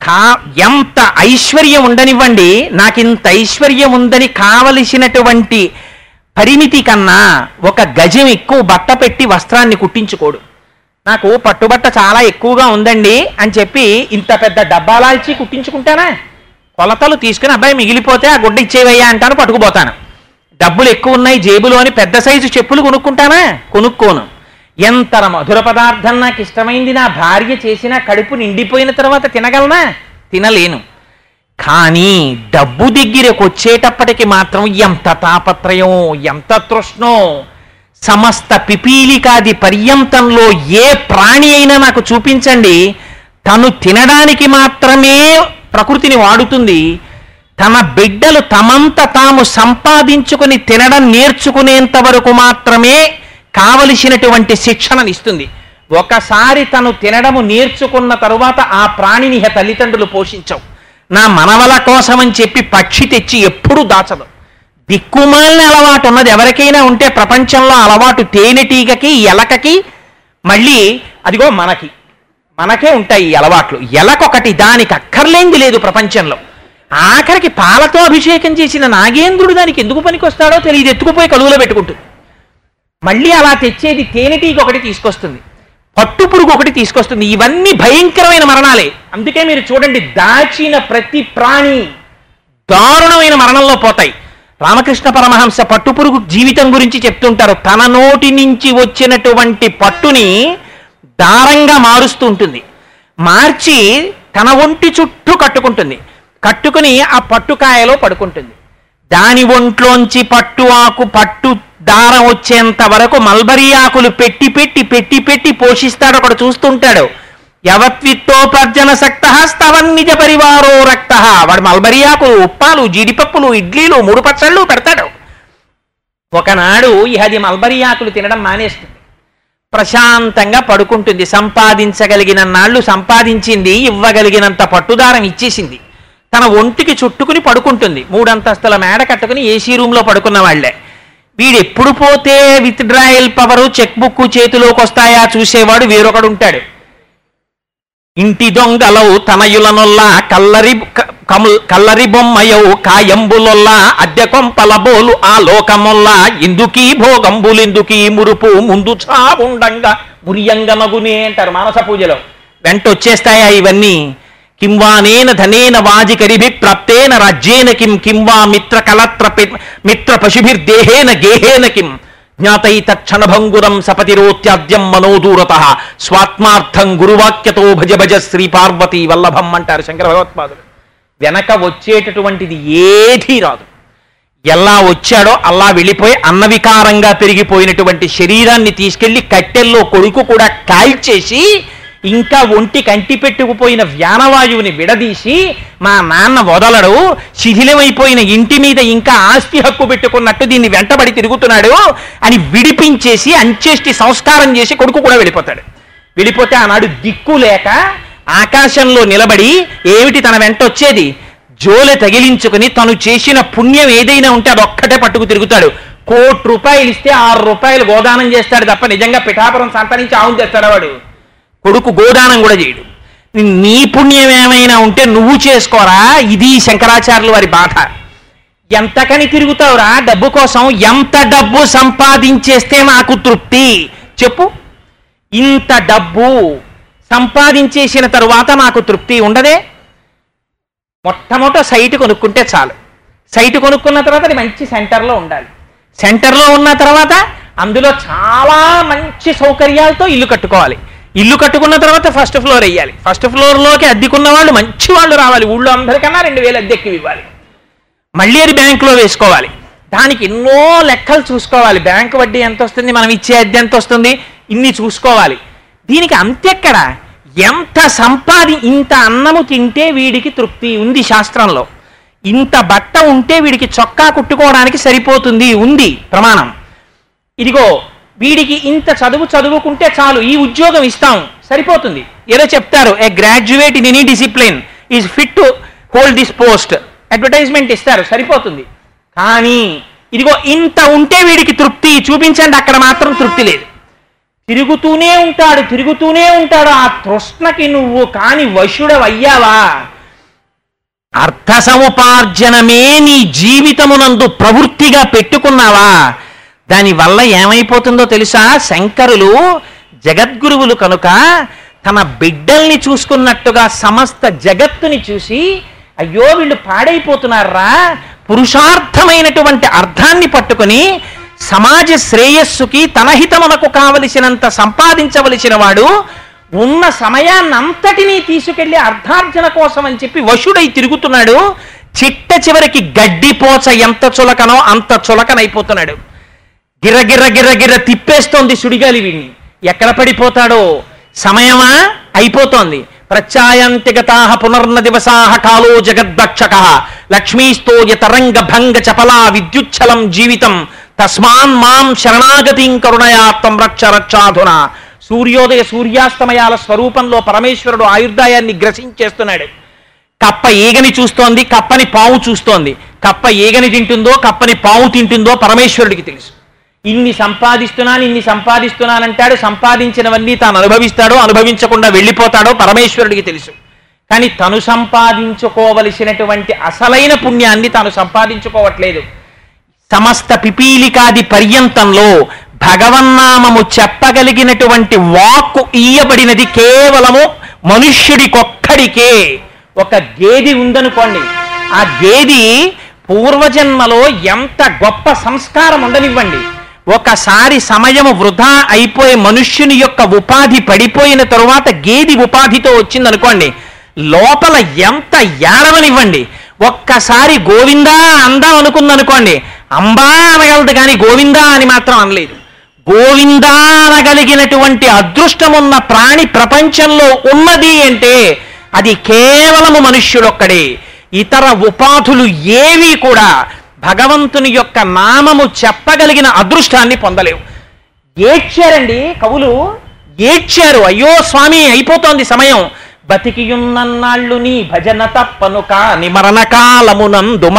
కా ఎంత ఐశ్వర్యం ఉండనివ్వండి నాకు ఇంత ఐశ్వర్యం ఉందని కావలసినటువంటి పరిమితి కన్నా ఒక గజం ఎక్కువ బట్ట పెట్టి వస్త్రాన్ని కుట్టించుకోడు. నాకు పట్టుబట్ట చాలా ఎక్కువగా ఉందండి అని చెప్పి ఇంత పెద్ద డబ్బాలాల్చి కుట్టించుకుంటానా? కొలతలు తీసుకుని అబ్బాయి మిగిలిపోతే ఆ గుడ్డ ఇచ్చేవయ్యా అంటాను పట్టుకుపోతాను. డబ్బులు ఎక్కువ ఉన్నాయి జేబులో అని పెద్ద సైజు చెప్పులు కొనుక్కుంటానా? కొనుక్కోను. ఎంత మధుర పదార్థం నాకు ఇష్టమైంది నా భార్య చేసిన కడుపు నిండిపోయిన తర్వాత తినగలనా? తినలేను. కానీ డబ్బు దగ్గరకు వచ్చేటప్పటికి మాత్రం ఎంత తాపత్రయం ఎంత తృష్ణో. సమస్త పిపీలికాది పర్యంతంలో ఏ ప్రాణి అయినా నాకు చూపించండి. తను తినడానికి మాత్రమే ప్రకృతిని వాడుతుంది. తన బిడ్డలు తమంత తాము సంపాదించుకుని తినడం నేర్చుకునేంత వరకు మాత్రమే కావలసినటువంటి శిక్షణనిస్తుంది ఒకసారి తను తినడము నేర్చుకున్న తరువాత ఆ ప్రాణిని ఇహ తల్లిదండ్రులు పోషించవు. నా మనవల కోసమని చెప్పి పక్షి తెచ్చి ఎప్పుడూ దాచదు. దిక్కుమాలిన అలవాటు ఉన్నది. ఎవరికైనా ఉంటే ప్రపంచంలో అలవాటు తేనెటీగకి ఎలకకి మళ్ళీ అదిగో మనకి. మనకే ఉంటాయి ఈ అలవాట్లు. ఎలకొకటి దానికి అక్కర్లేంది లేదు ప్రపంచంలో. ఆఖరికి పాలతో అభిషేకం చేసిన నాగేంద్రుడు దానికి ఎందుకు పనికొస్తాడో తెలియదు. ఎత్తుకుపోయి కలువులో పెట్టుకుంటుంది. మళ్ళీ అలా తెచ్చేది తేనెటీగ ఒకటి తీసుకొస్తుంది. పట్టు పురుగు ఒకటి తీసుకొస్తుంది. ఇవన్నీ భయంకరమైన మరణాలే. అందుకే మీరు చూడండి దాచిన ప్రతి ప్రాణి దారుణమైన మరణంలో పోతాయి. రామకృష్ణ పరమహంస పట్టుపురుగు జీవితం గురించి చెప్తుంటారు. తన నోటి నుంచి వచ్చినటువంటి పట్టుని దారంగా మారుస్తూ ఉంటుంది. మార్చి తన ఒంటి చుట్టూ కట్టుకుంటుంది. కట్టుకుని ఆ పట్టుకాయలో పడుకుంటుంది. దాని ఒంట్లోంచి పట్టు ఆకు పట్టు దారం వచ్చేంత వరకు మల్బరీ ఆకులు పెట్టి పెట్టి పెట్టి పెట్టి పోషిస్తాడు. ఒకడు చూస్తుంటాడు యవత్విత్తోపర్జన సక్త స్తవన్నిజ పరివారో రక్త. వాడు మల్బరీ ఆకులు ఉప్పాలు జీడిపప్పులు ఇడ్లీలు మూడు పచ్చళ్ళు పెడతాడు. ఒకనాడు ఇహది మల్బరీ ఆకులు తినడం మానేస్తుంది. ప్రశాంతంగా పడుకుంటుంది. సంపాదించగలిగిన నాళ్ళు సంపాదించింది ఇవ్వగలిగినంత పట్టుదారం ఇచ్చేసింది. తన ఒంటికి చుట్టుకుని పడుకుంటుంది. మూడంతస్తుల మేడ కట్టుకుని ఏసీ రూమ్లో పడుకున్న వాళ్ళే. వీడు ఎప్పుడు పోతే withdrawal power cheque book చేతిలోకి వస్తాయా చూసేవాడు వేరొకడు ఉంటాడు ఇంటి దొంగలవు తనయులనొల్లా కల్లరి కల్లరి బొమ్మయవు కాయంబులొల్లా అద్దె కొంపల బోలు ఆ లోకమొల్లా ఇందుకీ భోగంబులెందుకీ మురుపు ముందు చావుండంగా మురియంగమగునే అంటారు మానస పూజలో. వెంట వచ్చేస్తాయా ఇవన్నీ? కింవానేన ధనేన వాజికరిభి ప్రాప్తేన రాజ్యేన కిం కింవా మిత్ర కలత్ర మిత్ర పశుభిర్దేహేన గేహేన కిం. జ్ఞాతైతక్షణభంగురం సపతిరోత్యాద్యం మనోదూరత. స్వాత్మార్థం గురువాక్యతో భజ భజ శ్రీ పార్వతీ వల్లభం అంటారు శంకర భగవత్పాదులు. వెనక వచ్చేటటువంటిది ఏదీ రాదు. ఎలా వచ్చాడో అలా వెళ్ళిపోయి అన్నవికారంగా పెరిగిపోయినటువంటి శరీరాన్ని తీసుకెళ్ళి కట్టెల్లో కొడుకు కూడా కాల్చేసి ఇంకా ఒంటి కంటి పెట్టుకుపోయిన వ్యానవాయువుని విడదీసి మా నాన్న వదలడు శిథిలమైపోయిన ఇంటి మీద ఇంకా ఆస్తి హక్కు పెట్టుకున్నట్టు దీన్ని వెంటబడి తిరుగుతున్నాడు అని విడిపించేసి అంచేష్టి సంస్కారం చేసి కొడుకు కూడా వెళ్ళిపోతాడు. వెళ్ళిపోతే ఆనాడు దిక్కు లేక ఆకాశంలో నిలబడి ఏమిటి తన వెంట వచ్చేది? జోలె తగిలించుకుని తను చేసిన పుణ్యం ఏదైనా ఉంటే అది ఒక్కటే పట్టుకు తిరుగుతాడు. కోటి రూపాయలు ఇస్తే ఆరు రూపాయలు గోదానం చేస్తాడు తప్ప నిజంగా పిఠాపురం సంతరించి ఆవును చేస్తాడు వాడు? కొడుకు గోదానం కూడా చేయడు. నీ పుణ్యం ఏమైనా ఉంటే నువ్వు చేసుకోరా ఇది శంకరాచార్యులు వారి బాధ. ఎంతకని తిరుగుతావురా డబ్బు కోసం ఎంత డబ్బు సంపాదించేస్తే నాకు తృప్తి? చెప్పు. ఇంత డబ్బు సంపాదించేసిన తరువాత నాకు తృప్తి ఉండదే? మొట్టమొదట సైట్ కొనుక్కుంటే చాలు. సైట్ కొనుక్కున్న తర్వాత అది మంచి సెంటర్లో ఉండాలి. సెంటర్లో ఉన్న తర్వాత అందులో చాలా మంచి సౌకర్యాలతో ఇల్లు కట్టుకోవాలి. ఇల్లు కట్టుకున్న తర్వాత ఫస్ట్ ఫ్లోర్ వేయాలి ఫస్ట్ ఫ్లోర్లోకి అద్దెకున్న వాళ్ళు మంచి వాళ్ళు రావాలి. ఊళ్ళో అందరికన్నా రెండు వేలు అద్దెక్కి ఇవ్వాలి. మళ్ళీ అది బ్యాంకులో వేసుకోవాలి. దానికి ఎన్నో లెక్కలు చూసుకోవాలి. బ్యాంకు వడ్డీ ఎంత వస్తుంది? మనం ఇచ్చే అద్దె ఎంత వస్తుంది? ఇన్ని చూసుకోవాలి. దీనికి అంతెక్కడ? ఎంత సంపాది ఇంత అన్నము తింటే వీడికి తృప్తి ఉంది శాస్త్రంలో. ఇంత బట్ట ఉంటే వీడికి చొక్కా కుట్టుకోవడానికి సరిపోతుంది ఉంది ప్రమాణం. ఇదిగో వీడికి ఇంత చదువు చదువుకుంటే చాలు ఈ ఉద్యోగం ఇస్తాం. సరిపోతుంది. ఏదో చెప్తారు a graduate in any discipline is fit to hold this post advertisement ఇస్తారు సరిపోతుంది. కానీ ఇదిగో ఇంత ఉంటే వీడికి తృప్తి చూపించండి అక్కడ మాత్రం తృప్తి లేదు. తిరుగుతూనే ఉంటాడు తిరుగుతూనే ఉంటాడు ఆ తృష్ణకి నువ్వు కాని వశుడవయ్యావా? అర్థ సముపార్జనమే నీ జీవితమునందు ప్రవృత్తిగా పెట్టుకున్నావా? దానివల్ల ఏమైపోతుందో తెలుసా? శంకరులు జగద్గురువులు కనుక తన బిడ్డల్ని చూసుకున్నట్టుగా సమస్త జగత్తుని చూసి అయ్యో వీళ్ళు పాడైపోతున్నారా? పురుషార్థమైనటువంటి అర్థాన్ని పట్టుకొని సమాజ శ్రేయస్సుకి తన హితమునకు కావలసినంత సంపాదించవలసిన వాడు ఉన్న సమయాన్నంతటినీ తీసుకెళ్ళి అర్థార్జన కోసం అని చెప్పి వశుడై తిరుగుతున్నాడు. చిట్ట చివరికి గడ్డిపోచ ఎంత చులకనో అంత చులకనైపోతున్నాడు. గిర్ర గిర్ర గిర్ర గిర్ర తిప్పేస్తోంది సుడిగాలి వీడిని ఎక్కడ పడిపోతాడో? సమయమా? అయిపోతోంది. ప్రత్యాయంతిగతాహ పునర్న దివసాహ కాలో జగద్దక్షక లక్ష్మీస్తోయ తరంగ భంగ చపలా విద్యుచ్చలం జీవితం. తస్మాన్ మాం శరణాగతిం కరుణయాత్తం రక్ష రక్షాధున. సూర్యోదయ సూర్యాస్తమయాల స్వరూపంలో పరమేశ్వరుడు ఆయుర్దాయాన్ని గ్రసించేస్తున్నాడు. కప్ప ఈగని చూస్తోంది కప్పని పావు చూస్తోంది. కప్ప ఈగని తింటుందో కప్పని పావు తింటుందో పరమేశ్వరుడికి తెలుసు. ఇన్ని సంపాదిస్తున్నాను ఇన్ని సంపాదిస్తున్నానంటాడు సంపాదించినవన్నీ తాను అనుభవిస్తాడో అనుభవించకుండా వెళ్ళిపోతాడో పరమేశ్వరుడికి తెలుసు. కానీ తను సంపాదించుకోవలసినటువంటి అసలైన పుణ్యాన్ని తాను సంపాదించుకోవట్లేదు. సమస్త పిపీలికాది పర్యంతంలో భగవన్నామము చెప్పగలిగినటువంటి వాక్కు ఈయబడినది కేవలము మనుష్యుడికొక్కడికే. ఒక గేది ఉందనుకోండి. ఆ గేది పూర్వజన్మలో ఎంత గొప్ప సంస్కారం ఉండనివ్వండి ఒకసారి సమయము వృధా అయిపోయి మనుష్యుని యొక్క ఉపాధి పడిపోయిన తరువాత గేది ఉపాధితో వచ్చిందనుకోండి లోపల ఎంత ఏడవనివ్వండి. ఒక్కసారి గోవిందా అందాం అనుకుందనుకోండి అంబా అనగలదు కానీ గోవిందా అని మాత్రం అనలేదు. గోవిందా అనగలిగినటువంటి అదృష్టమున్న ప్రాణి ప్రపంచంలో ఉన్నది అంటే అది కేవలము మనుష్యుడొక్కడే. ఇతర ఉపాధులు ఏవి కూడా భగవంతుని యొక్క నామము చెప్పగలిగిన అదృష్టాన్ని పొందలేవు. ఏడ్చారండి కవులు? ఏడ్చారు. అయ్యో స్వామి అయిపోతోంది సమయం. బతికియున్నన్నాళ్ళు నీ భజన తప్పను కాని మరణకాలమునందు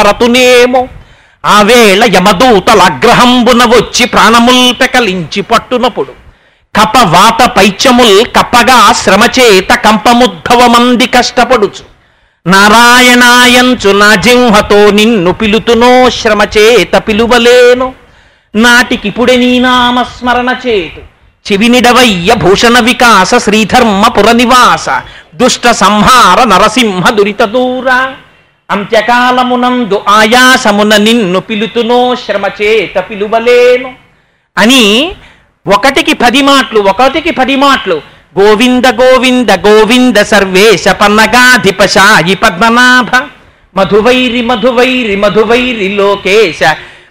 ఆ వేళ యమదూతల అగ్రహంబున వచ్చి ప్రాణముల్ పెకలించి పట్టునప్పుడు కప వాత పైచముల్ కప్పగా శ్రమచేత కంపముద్భవమంది కష్టపడుచు నారాయణాయంచు నా జింహతో నిన్ను పిలుతునో శ్రమచేత పిలువలేను. నాటికిపుడే నీ నామస్మరణ చేతు. చెవినిడవయ్య భూషణ వికాస శ్రీధర్మ పురనివాస దుష్ట సంహార నరసింహ దురిత దూర. అంత్యకాలమునందు ఆయాసమున నిన్ను పిలుతునో శ్రమచేత పిలువలేను. అని ఒకటికి పది మాటలు ఒకటికి పది మాటలు గోవింద గోవింద గోవింద సర్వేశ పన్నగాధిప సాయి పద్మనాభ. మధువైరి మధువైరి మధువైరి లోకేశ.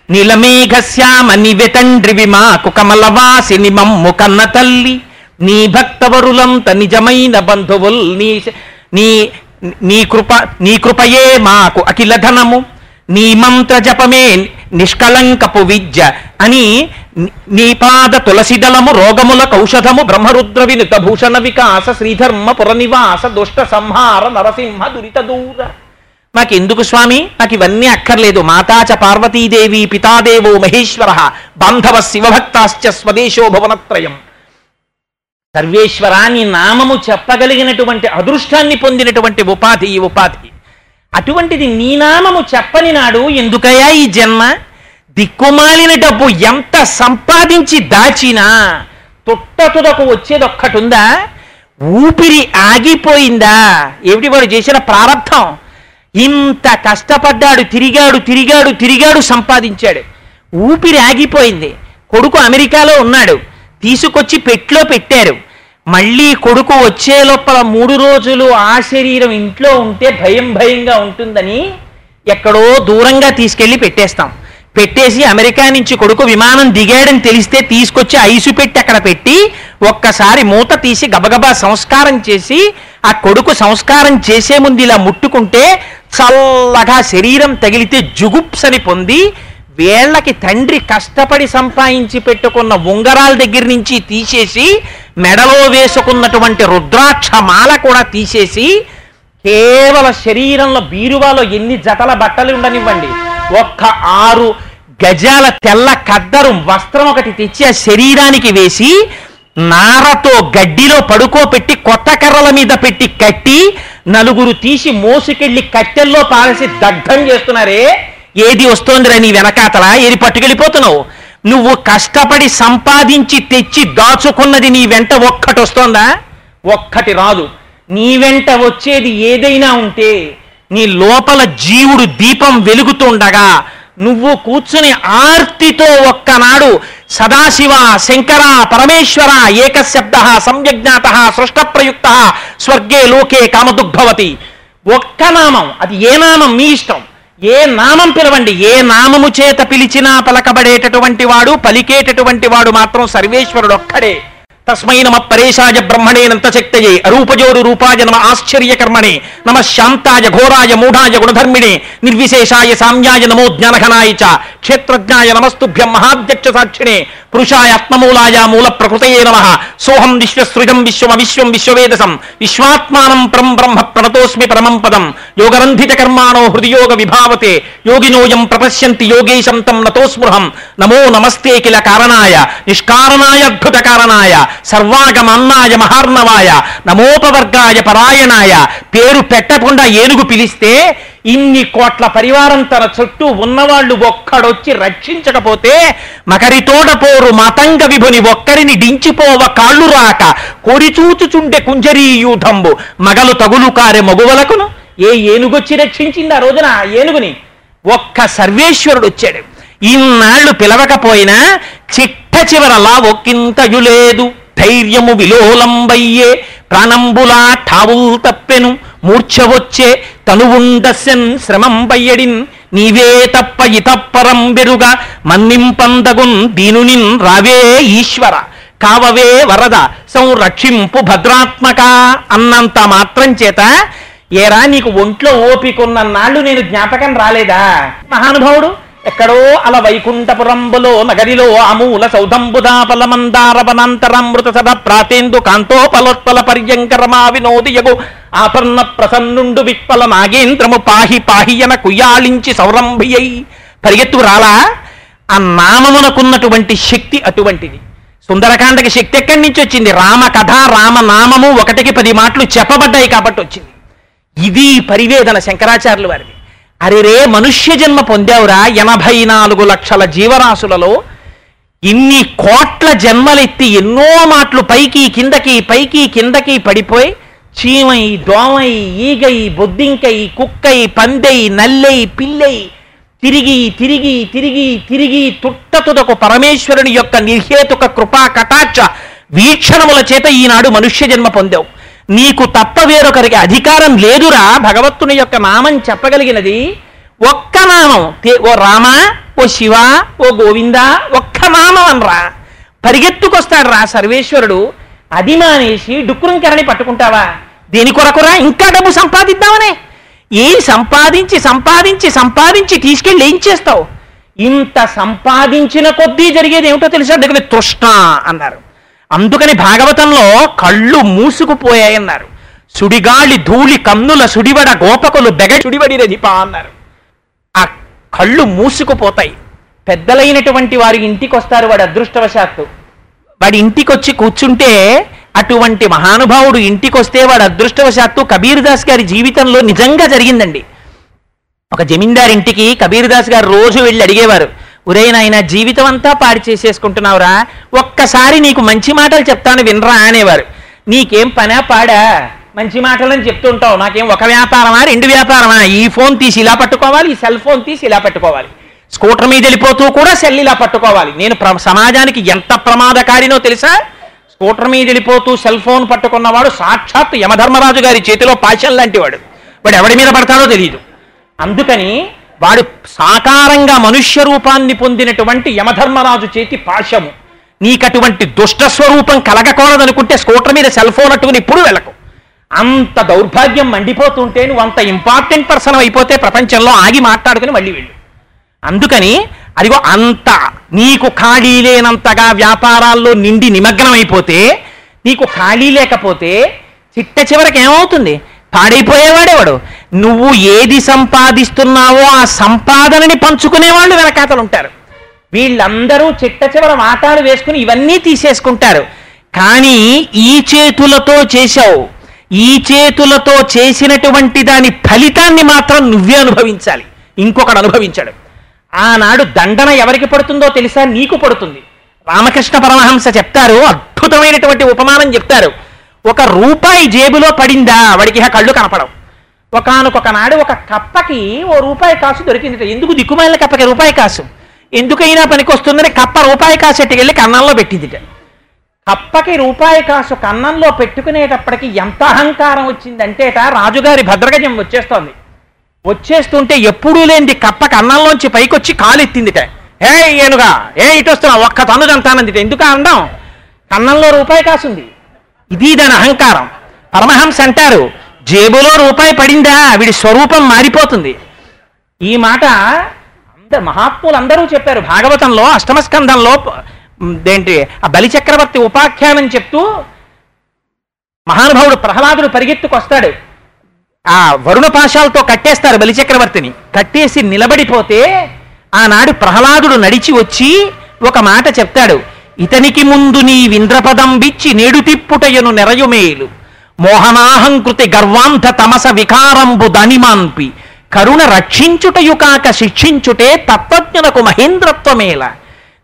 నీలమేఘ శ్యామ నివెతండ్రి విమాకు కమలవాసిని మమ్ము కన్న తల్లి. నీ భక్తవరులంత నిజమైన బంధువుల్ నీ నీ నీ కృప నీ కృపయే మాకు అఖిల ధనము. నీ మంత్ర జపమే నిష్కలంకపు విద్య అని నీపాద తులసిదలము తులసిదళము రోగముల కౌషధము బ్రహ్మరుద్ర వినుత భూషణ వికాస శ్రీధర్మ పురనివాస దుష్ట సంహార నరసింహ దురిత దూర. మాకెందుకు స్వామి? నాకు ఇవన్నీ అక్కర్లేదు మాతాచ పార్వతీదేవి పితాదేవో మహేశ్వర బాంధవ శివభక్తాశ్చ స్వదేశో భువనత్రయం. సర్వేశ్వరాన్ని నామము చెప్పగలిగినటువంటి అదృష్టాన్ని పొందినటువంటి ఉపాధి ఈ ఉపాధి. అటువంటిది నీ నామము చెప్పని నాడు ఎందుకయ్యా ఈ జన్మ? దిక్కుమాలిన డబ్బు ఎంత సంపాదించి దాచినా తొట్టతుదకు వచ్చేది ఒక్కటుందా ఊపిరి ఆగిపోయిందా? ఏమిటి వాడు చేసిన ప్రారంభం? ఇంత కష్టపడ్డాడు తిరిగాడు తిరిగాడు తిరిగాడు సంపాదించాడు. ఊపిరి ఆగిపోయింది. కొడుకు అమెరికాలో ఉన్నాడు. తీసుకొచ్చి పెట్లో పెట్టారు. మళ్ళీ కొడుకు వచ్చే లోపల మూడు రోజులు ఆ శరీరం ఇంట్లో ఉంటే భయం భయంగా ఉంటుందని ఎక్కడో దూరంగా తీసుకెళ్ళి పెట్టేస్తాం. పెట్టేసి అమెరికా నుంచి కొడుకు విమానం దిగాడని తెలిస్తే తీసుకొచ్చి ఐసు పెట్టి అక్కడ పెట్టి ఒక్కసారి మూత తీసి గబగబా సంస్కారం చేసి ఆ కొడుకు సంస్కారం చేసే ముందు ఇలా ముట్టుకుంటే చల్లగా శరీరం తగిలితే జుగుప్సని పొంది వేళ్ళకి తండ్రి కష్టపడి సంపాదించి పెట్టుకున్న ఉంగరాల దగ్గర నుంచి తీసేసి మెడలో వేసుకున్నటువంటి రుద్రాక్ష మాల కూడా తీసేసి కేవల శరీరంలో బీరువాలో ఎన్ని జతల బట్టలు ఉండనివ్వండి. ఒక్క ఆరు గజాల తెల్ల కద్దరు వస్త్రం ఒకటి తెచ్చి ఆ శరీరానికి వేసి నారతో గడ్డిలో పడుకోపెట్టి కొత్త కర్రల మీద పెట్టి కట్టి నలుగురు తీసి మోసుకెళ్ళి కట్టెల్లో పారేసి దగ్ధం చేస్తున్నారే. ఏది వస్తోందిరా నీ వెనకాతల? ఏది పట్టుకెళ్ళిపోతున్నావు? నువ్వు కష్టపడి సంపాదించి తెచ్చి దాచుకున్నది నీ వెంట ఒక్కటి వస్తోందా? ఒక్కటి రాదు. నీ వెంట వచ్చేది ఏదైనా ఉంటే నీ లోపల జీవుడు దీపం వెలుగుతుండగా నువ్వు కూర్చుని ఆర్తితో ఒక్కనాడు సదాశివ శంకర పరమేశ్వర ఏకశబ్ద సంయజ్ఞాత సృష్టప్రయుక్త స్వర్గే లోకే కామదుగ్భవతి ఒక్క నామం అది ఏ నామం? మీ ఇష్టం. ఏ నామం పిలవండి ఏ నామము చేత పిలిచినా పలకబడేటటువంటి వాడు పలికేటటువంటి వాడు మాత్రం సర్వేశ్వరుడు ఒక్కడే. తస్మై నమ పరేశాయ బ్రహ్మణేనంత శక్తయే అరూపజోరు రూపాయ నమ ఆశ్చర్యకర్మణే నమ శాంతాయ ఘోరాయ మూఢాయ గుణధర్మిణే నిర్విశేషాయ సామ్యాయ నమో జ్ఞానఘనాయ చ క్షేత్రజ్ఞాయ నమస్తుభ్యం మహాధ్యక్ష సాక్షిణే పురుషాయ ఆత్మమూలాయ మూల ప్రకృతయే నమ సోహం విశ్వసృజం విశ్వమ విశ్వం విశ్వవేదసం విశ్వాత్మానం పరం బ్రహ్మ ప్రణతోస్మి పరమం పదం యోగరంధిత కర్మాణో హృదయోగ విభావతే యోగినోయం ప్రపశ్యంతి యోగేశం తం నతోస్మృహం నమో నమస్తే కిల కారణాయ నిష్కారణాయ అద్భుత కారణాయ సర్వాగమన్నాయ మహార్ణవాయ నమోపవర్గాయ పరాయణాయ. పేరు పెట్టకుండా ఏనుగు పిలిస్తే ఇన్ని కోట్ల పరివారం తన చుట్టూ ఉన్నవాళ్ళు ఒక్కడొచ్చి రక్షించకపోతే మకరితోడ పోరు మతంగ విభుని ఒక్కరిని డించిపోవ కాళ్ళు రాక. కొరిచూచుచుండే కుంజరీయూధంబు మగలు తగులు కారె మగువలకును. ఏ ఏనుగొచ్చి రక్షించింది ఆ రోజున ఆ ఏనుగుని? ఒక్క సర్వేశ్వరుడు వచ్చాడు ఇన్నాళ్ళు పిలవకపోయినా చిట్ట చివరలా ఒక్కింతయు లేదు ధైర్యము విలోలంబయ్యే ప్రాణంబులా ఠావుల్ తప్పెను మూర్ఛ వచ్చే తనువుండస్యన్ శ్రమం బయ్యడిన్ నీవే తప్ప ఇతప్పరం బెరుగా మన్నింపందగున్ దీనునిన్ రావే ఈశ్వర. కావవే వరద సంరక్షింపు భద్రాత్మక అన్నంత మాత్రం చేత ఏరా నీకు ఒంట్లో ఓపికొన్న నాళ్ళు నేను జ్ఞాపకం రాలేదా? మహానుభావుడు ఎక్కడో అల వైకుంఠపురంబులో నగరిలో అమూల సౌధంబుదాపల మందార వనాంతరామృత ప్రాతేందు కాంతోపలోత్పల పర్యంకరమా వినోదియగు ఆపర్ణ ప్రసన్నుండు విప్పల నాగేంద్రము పాహి పాహియన కుయ్యాళించి సౌరంభియై. పరిగెత్తు రాలా? ఆ నామమునకున్నటువంటి శక్తి అటువంటిది. సుందరకాండకి శక్తి ఎక్కడి నుంచి వచ్చింది? రామ కథ రామ నామము ఒకటికి పది మాటలు చెప్పబడ్డాయి కాబట్టి వచ్చింది. ఇది పరివేదన శంకరాచార్యుల వారిది. అరేరే మనుష్య జన్మ పొందావురా ఎనభై నాలుగు లక్షల జీవరాశులలో ఇన్ని కోట్ల జన్మలెత్తి ఎన్నో మాటలు పైకి కిందకి పైకి కిందకి పడిపోయి చీమై దోమై ఈగై బొద్దింకై కుక్కై పందై నల్లై పిల్లై తిరిగి తిరిగి తిరిగి తిరిగి తుట్టతుదకు పరమేశ్వరుని యొక్క నిర్హేతుక కృపా కటాక్ష వీక్షణముల చేత ఈనాడు మనుష్య జన్మ పొందావు. నీకు తప్ప వేరొకరికి అధికారం లేదురా భగవత్తుని యొక్క నామం చెప్పగలిగినది ఒక్క నామం. ఓ రామ ఓ శివ ఓ గోవింద ఒక్క నామం అనరా పరిగెత్తుకొస్తాడు రా సర్వేశ్వరుడు. అది మానేసి డుక్కురంకరని పట్టుకుంటావా? దేని కొరకురా? ఇంకా డబ్బు సంపాదిద్దామనే. ఏం సంపాదించి సంపాదించి సంపాదించి తీసుకెళ్ళి ఏం చేస్తావు? ఇంత సంపాదించిన కొద్దీ జరిగేది ఏమిటో తెలుసా? దగ్గర తృష్ణ అన్నారు. అందుకని భాగవతంలో కళ్ళు మూసుకుపోయాయన్నారు. సుడిగాలి ధూళి కన్నుల సుడివడ గోపకులు బెగ సుడివడి రధిపా అన్నారు. ఆ కళ్ళు మూసుకుపోతాయి. పెద్దలైనటువంటి వారి ఇంటికి వస్తారు వాడు అదృష్టవశాత్తు. వాడి ఇంటికి వచ్చి కూర్చుంటే అటువంటి మహానుభావుడు ఇంటికి వస్తే వాడు అదృష్టవశాత్తు కబీర్ దాస్ గారి జీవితంలో నిజంగా జరిగిందండి. ఒక జమీందార్ ఇంటికి కబీర్ దాస్ గారు రోజు వెళ్ళి అడిగేవారు ఒరే నాయన జీవితం అంతా పాడి చేసేసుకుంటున్నావురా. ఒక్కసారి నీకు మంచి మాటలు చెప్తాను వినరా అనేవారు. నీకేం పనా పాడా? మంచి మాటలని చెప్తుంటావు. నాకేం ఒక వ్యాపారమా రెండు వ్యాపారమా? ఈ ఫోన్ తీసి ఇలా పట్టుకోవాలి ఈ సెల్ ఫోన్ తీసి ఇలా పట్టుకోవాలి. స్కూటర్ మీద వెళ్ళిపోతూ కూడా సెల్ ఇలా పట్టుకోవాలి. నేను ప్ర- సమాజానికి ఎంత ప్రమాదకారినో తెలుసా? స్కూటర్ మీద వెళ్ళిపోతూ సెల్ ఫోన్ పట్టుకున్నవాడు సాక్షాత్ యమధర్మరాజు గారి చేతిలో పాశం లాంటి వాడు వాడు ఎవడి మీద పడతాడో తెలియదు అందుకని వాడు సాకారంగా మనుష్య రూపాన్ని పొందినటువంటి యమధర్మరాజు చేతి పాశము. నీకటువంటి దుష్ట స్వరూపం కలగకూడదనుకుంటే స్కూటర్ మీద సెల్ ఫోన్ అట్టుకుని ఇప్పుడు వెళ్ళకు. అంత దౌర్భాగ్యం మండిపోతుంటే నువ్వు అంత ఇంపార్టెంట్ పర్సన్ అయిపోతే ప్రపంచంలో ఆగి మాట్లాడుకుని మళ్ళీ వెళ్ళు. అందుకని అదిగో అంత నీకు ఖాళీ లేనంతగా వ్యాపారాల్లో నిండి నిమగ్నం అయిపోతే నీకు ఖాళీ లేకపోతే చిట్ట చివరికి ఏమవుతుంది పాడైపోయేవాడేవాడు? నువ్వు ఏది సంపాదిస్తున్నావో ఆ సంపాదనని పంచుకునే వాళ్ళు వెనకాతలు ఉంటారు వీళ్ళందరూ చిట్ట చివర మాటలు వేసుకుని ఇవన్నీ తీసేసుకుంటారు. కానీ ఈ చేతులతో చేశావు. ఈ చేతులతో చేసినటువంటి దాని ఫలితాన్ని మాత్రం నువ్వే అనుభవించాలి. ఇంకొకడు అనుభవించాడు. ఆనాడు దండన ఎవరికి పడుతుందో తెలుసా? నీకు పడుతుంది. రామకృష్ణ పరమహంస చెప్తారు. అద్భుతమైనటువంటి ఉపమానం చెప్తారు. ఒక రూపాయి జేబులో పడిందా? వాడికి కళ్ళు కనపడవు. ఒకనొక నాడు ఒక కప్పకి ఓ రూపాయి కాసు దొరికింది ఎందుకు దిక్కుమాలిన కప్పకి రూపాయి కాసు? ఎందుకైనా పనికి వస్తుందని కప్ప రూపాయి కాసు ఎట్టుకెళ్ళి కన్నంలో పెట్టిందిట. కప్పకి రూపాయి కాసు కన్నంలో పెట్టుకునేటప్పటికి ఎంత అహంకారం వచ్చిందంటేట రాజుగారి భద్రగజం వచ్చేస్తోంది. వచ్చేస్తుంటే ఎప్పుడూ లేనిది కప్ప కన్నంలోంచి పైకొచ్చి కాలు ఎత్తిందిట ఏ ఏనుగా ఏ ఇటు వస్తున్నా ఒక్క తన్ను తంతానందిట ఎందుకు అండం కన్నంలో రూపాయి కాసుంది. ఇది దాని అహంకారం. పరమహంస అంటారు జేబులో రూపాయి పడిందా? వీడి స్వరూపం మారిపోతుంది. ఈ మాట అంద మహాత్ములు అందరూ చెప్పారు. భాగవతంలో అష్టమస్కంధంలో ఏంటి ఆ బలిచక్రవర్తి ఉపాఖ్యానం చెప్తూ మహానుభావుడు ప్రహ్లాదుడు పరిగెత్తుకొస్తాడు. ఆ వరుణ పాశాలతో కట్టేస్తారు బలిచక్రవర్తిని. కట్టేసి నిలబడిపోతే ఆనాడు ప్రహ్లాదుడు నడిచి వచ్చి ఒక మాట చెప్తాడు. ఇతనికి ముందు నీ వింద్రపదం బిచ్చి నేడు తిప్పుటయను నెరయుమేలు. మోహనాహంకృతి గర్వాంధ తమస వికారంబు దనిమాన్పి కరుణ రక్షించుటయు కాక శిక్షించుటే తత్వజ్ఞునకు మహేంద్రత్వమేల.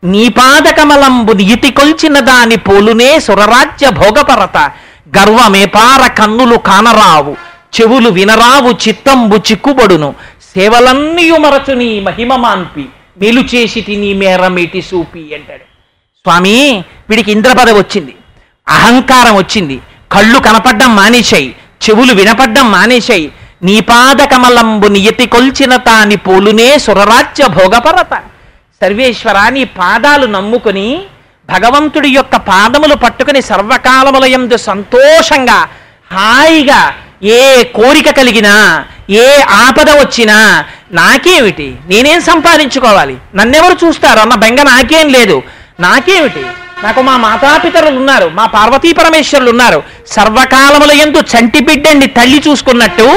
నీపాదకమలంబు నియతి కొల్చిన దాని పోలునే సురరాజ్య భోగపరత. గర్వమేపార కన్నులు కానరావు. చెవులు వినరావు చిత్తంబు చిక్కుబడును. సేవలన్నీయు మరచు నీ మహిమ మాన్పి. మేలు చేసి నీ మేరమేటి సూపి అంటాడు. స్వామి వీడికి ఇంద్రపద వచ్చింది. అహంకారం వచ్చింది. కళ్ళు కనపడ్డం మానేశాయి చెవులు వినపడ్డం మానేశాయి. నీ పాదకమలంబు నియతి కొల్చిన తాని పోలునే సురరాజ్య భోగపరత. సర్వేశ్వర నీ పాదాలు నమ్ముకుని భగవంతుడి యొక్క పాదములు పట్టుకుని సర్వకాలముల ఎందు సంతోషంగా హాయిగా ఏ కోరిక కలిగినా ఏ ఆపద వచ్చినా నాకేమిటి? నేనేం సంపాదించుకోవాలి? నన్నెవరు చూస్తారు? అన్న బెంగ నాకేం లేదు. నాకేమిటి? నాకు మా మాతాపితరులు ఉన్నారు మా పార్వతీ పరమేశ్వరులు ఉన్నారు. సర్వకాలముల ఎందు చంటి బిడ్డండి తల్లి చూసుకున్నట్టు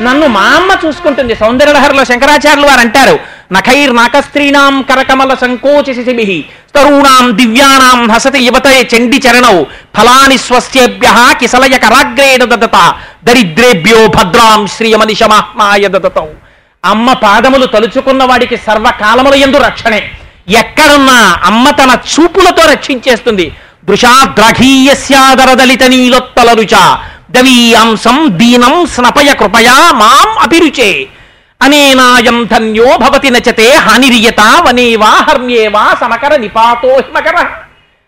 నన్ను మా అమ్మ చూసుకుంటుంది. సౌందర్యలహరిలో శంకరాచార్యులు వారు అంటారు నఖైర్ నాకస్త్రీణాం కరకమల సంకోచ శిశిభి తరుణాం దివ్యానాం హసతి యువతయే చండి చరణౌ ఫలాని స్వస్యేభ్య కిసలయ కరాగ్రేణ దదత దరిద్రేభ్యో భద్రాం శ్రీయమనిషమాయ దదతౌ. అమ్మ పాదములు తలుచుకున్న వాడికి సర్వకాలముల ఎందు రక్షణే. ఎక్కడున్నా అమ్మ తన చూపులతో రక్షించేస్తుంది. దృశాద్రఘీయస్యాదరదలిత నీలొత్తల రుచ దవీయాంసం దీనం స్నపయ కృపయా మాం అభిరుచే. అనేనాయం ధన్యో భవతి నచతే హానిరియత వనేవా హర్మ్యేవా సమకర నిపాతో హిమకర.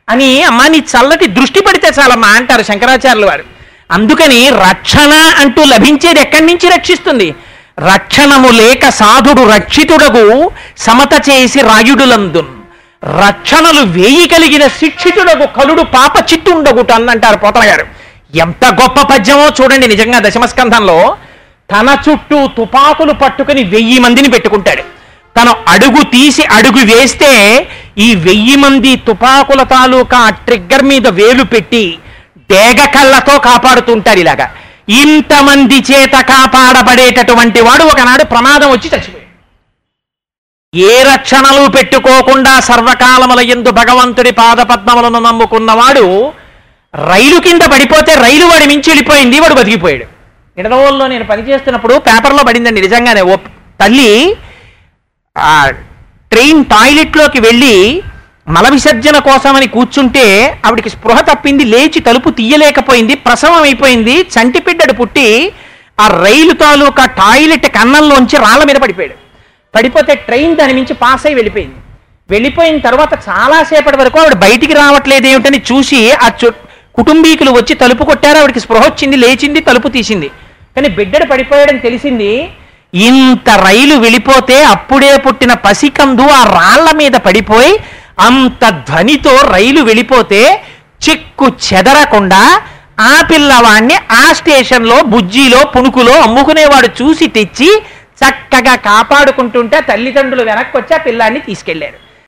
అని అమ్మ నీ చల్లటి దృష్టి పడితే చాలమ్మా అంటారు శంకరాచార్యులు వారు. అందుకని రక్షణ అంటూ లభించేది ఎక్కడి నుంచి రక్షిస్తుంది? రక్షణము లేక సాధుడు రక్షితుడగు సమత చేసి రాయుడులందున్. రక్షణలు వేయి కలిగిన శిక్షితుడగు కలుడు పాప చిత్తుండగుట అంటారు పోతన గారు ఎంత గొప్ప పద్యమో చూడండి నిజంగా దశమస్కంధంలో. తన చుట్టూ తుపాకులు పట్టుకుని వెయ్యి మందిని పెట్టుకుంటాడు. తను అడుగు తీసి అడుగు వేస్తే ఈ వెయ్యి మంది తుపాకుల తాలూకా ట్రిగ్గర్ మీద వేలు పెట్టి డేగ కళ్ళతో కాపాడుతుంటారు ఇలాగా. ఇంతమంది చేత కాపాడబడేటటువంటి వాడు ఒకనాడు ప్రమాదం వచ్చి చచ్చిపోయాడు. ఏ రక్షణలు పెట్టుకోకుండా సర్వకాలముల ఎందు భగవంతుడి పాదపద్మములను నమ్ముకున్నవాడు రైలు కింద పడిపోతే రైలు వాడి మించి వెళ్ళిపోయింది వాడు బతికిపోయాడు. ఇడదవోల్లో నేను పనిచేస్తున్నప్పుడు పేపర్లో పడిందండి నిజంగానే ఓ తల్లి ట్రైన్ టాయిలెట్లోకి వెళ్ళి మల విసర్జన కోసమని కూర్చుంటే ఆవిడికి స్పృహ తప్పింది లేచి తలుపు తీయలేకపోయింది ప్రసవం అయిపోయింది చంటిపిడ్డడు పుట్టి ఆ రైలు తాలూకా టాయిలెట్ కన్నంలోంచి రాళ్ళ మీద పడిపోయాడు. పడిపోతే ట్రైన్ దాని మించి పాస్ అయి వెళ్ళిపోయింది. వెళ్ళిపోయిన తర్వాత చాలాసేపటి వరకు ఆవిడ బయటికి రావట్లేదు ఏమిటని చూసి ఆ కుటుంబీకులు వచ్చి తలుపు కొట్టారు ఆవిడకి స్పృహ వచ్చింది లేచింది తలుపు తీసింది. కానీ బిడ్డడు పడిపోయాడని తెలిసింది ఇంత రైలు వెళ్ళిపోతే అప్పుడే పుట్టిన పసికందు ఆ రాళ్ళ మీద పడిపోయి అంత ధ్వనితో రైలు వెళ్ళిపోతే చిక్కు చెదరకుండా ఆ పిల్లవాణ్ణి ఆ స్టేషన్లో బుజ్జిలో పుణుకులో అమ్ముకునేవాడు చూసి తెచ్చి చక్కగా కాపాడుకుంటుంటే తల్లిదండ్రులు వెనక్కి వచ్చి ఆ పిల్లాన్ని తీసుకెళ్ళారు.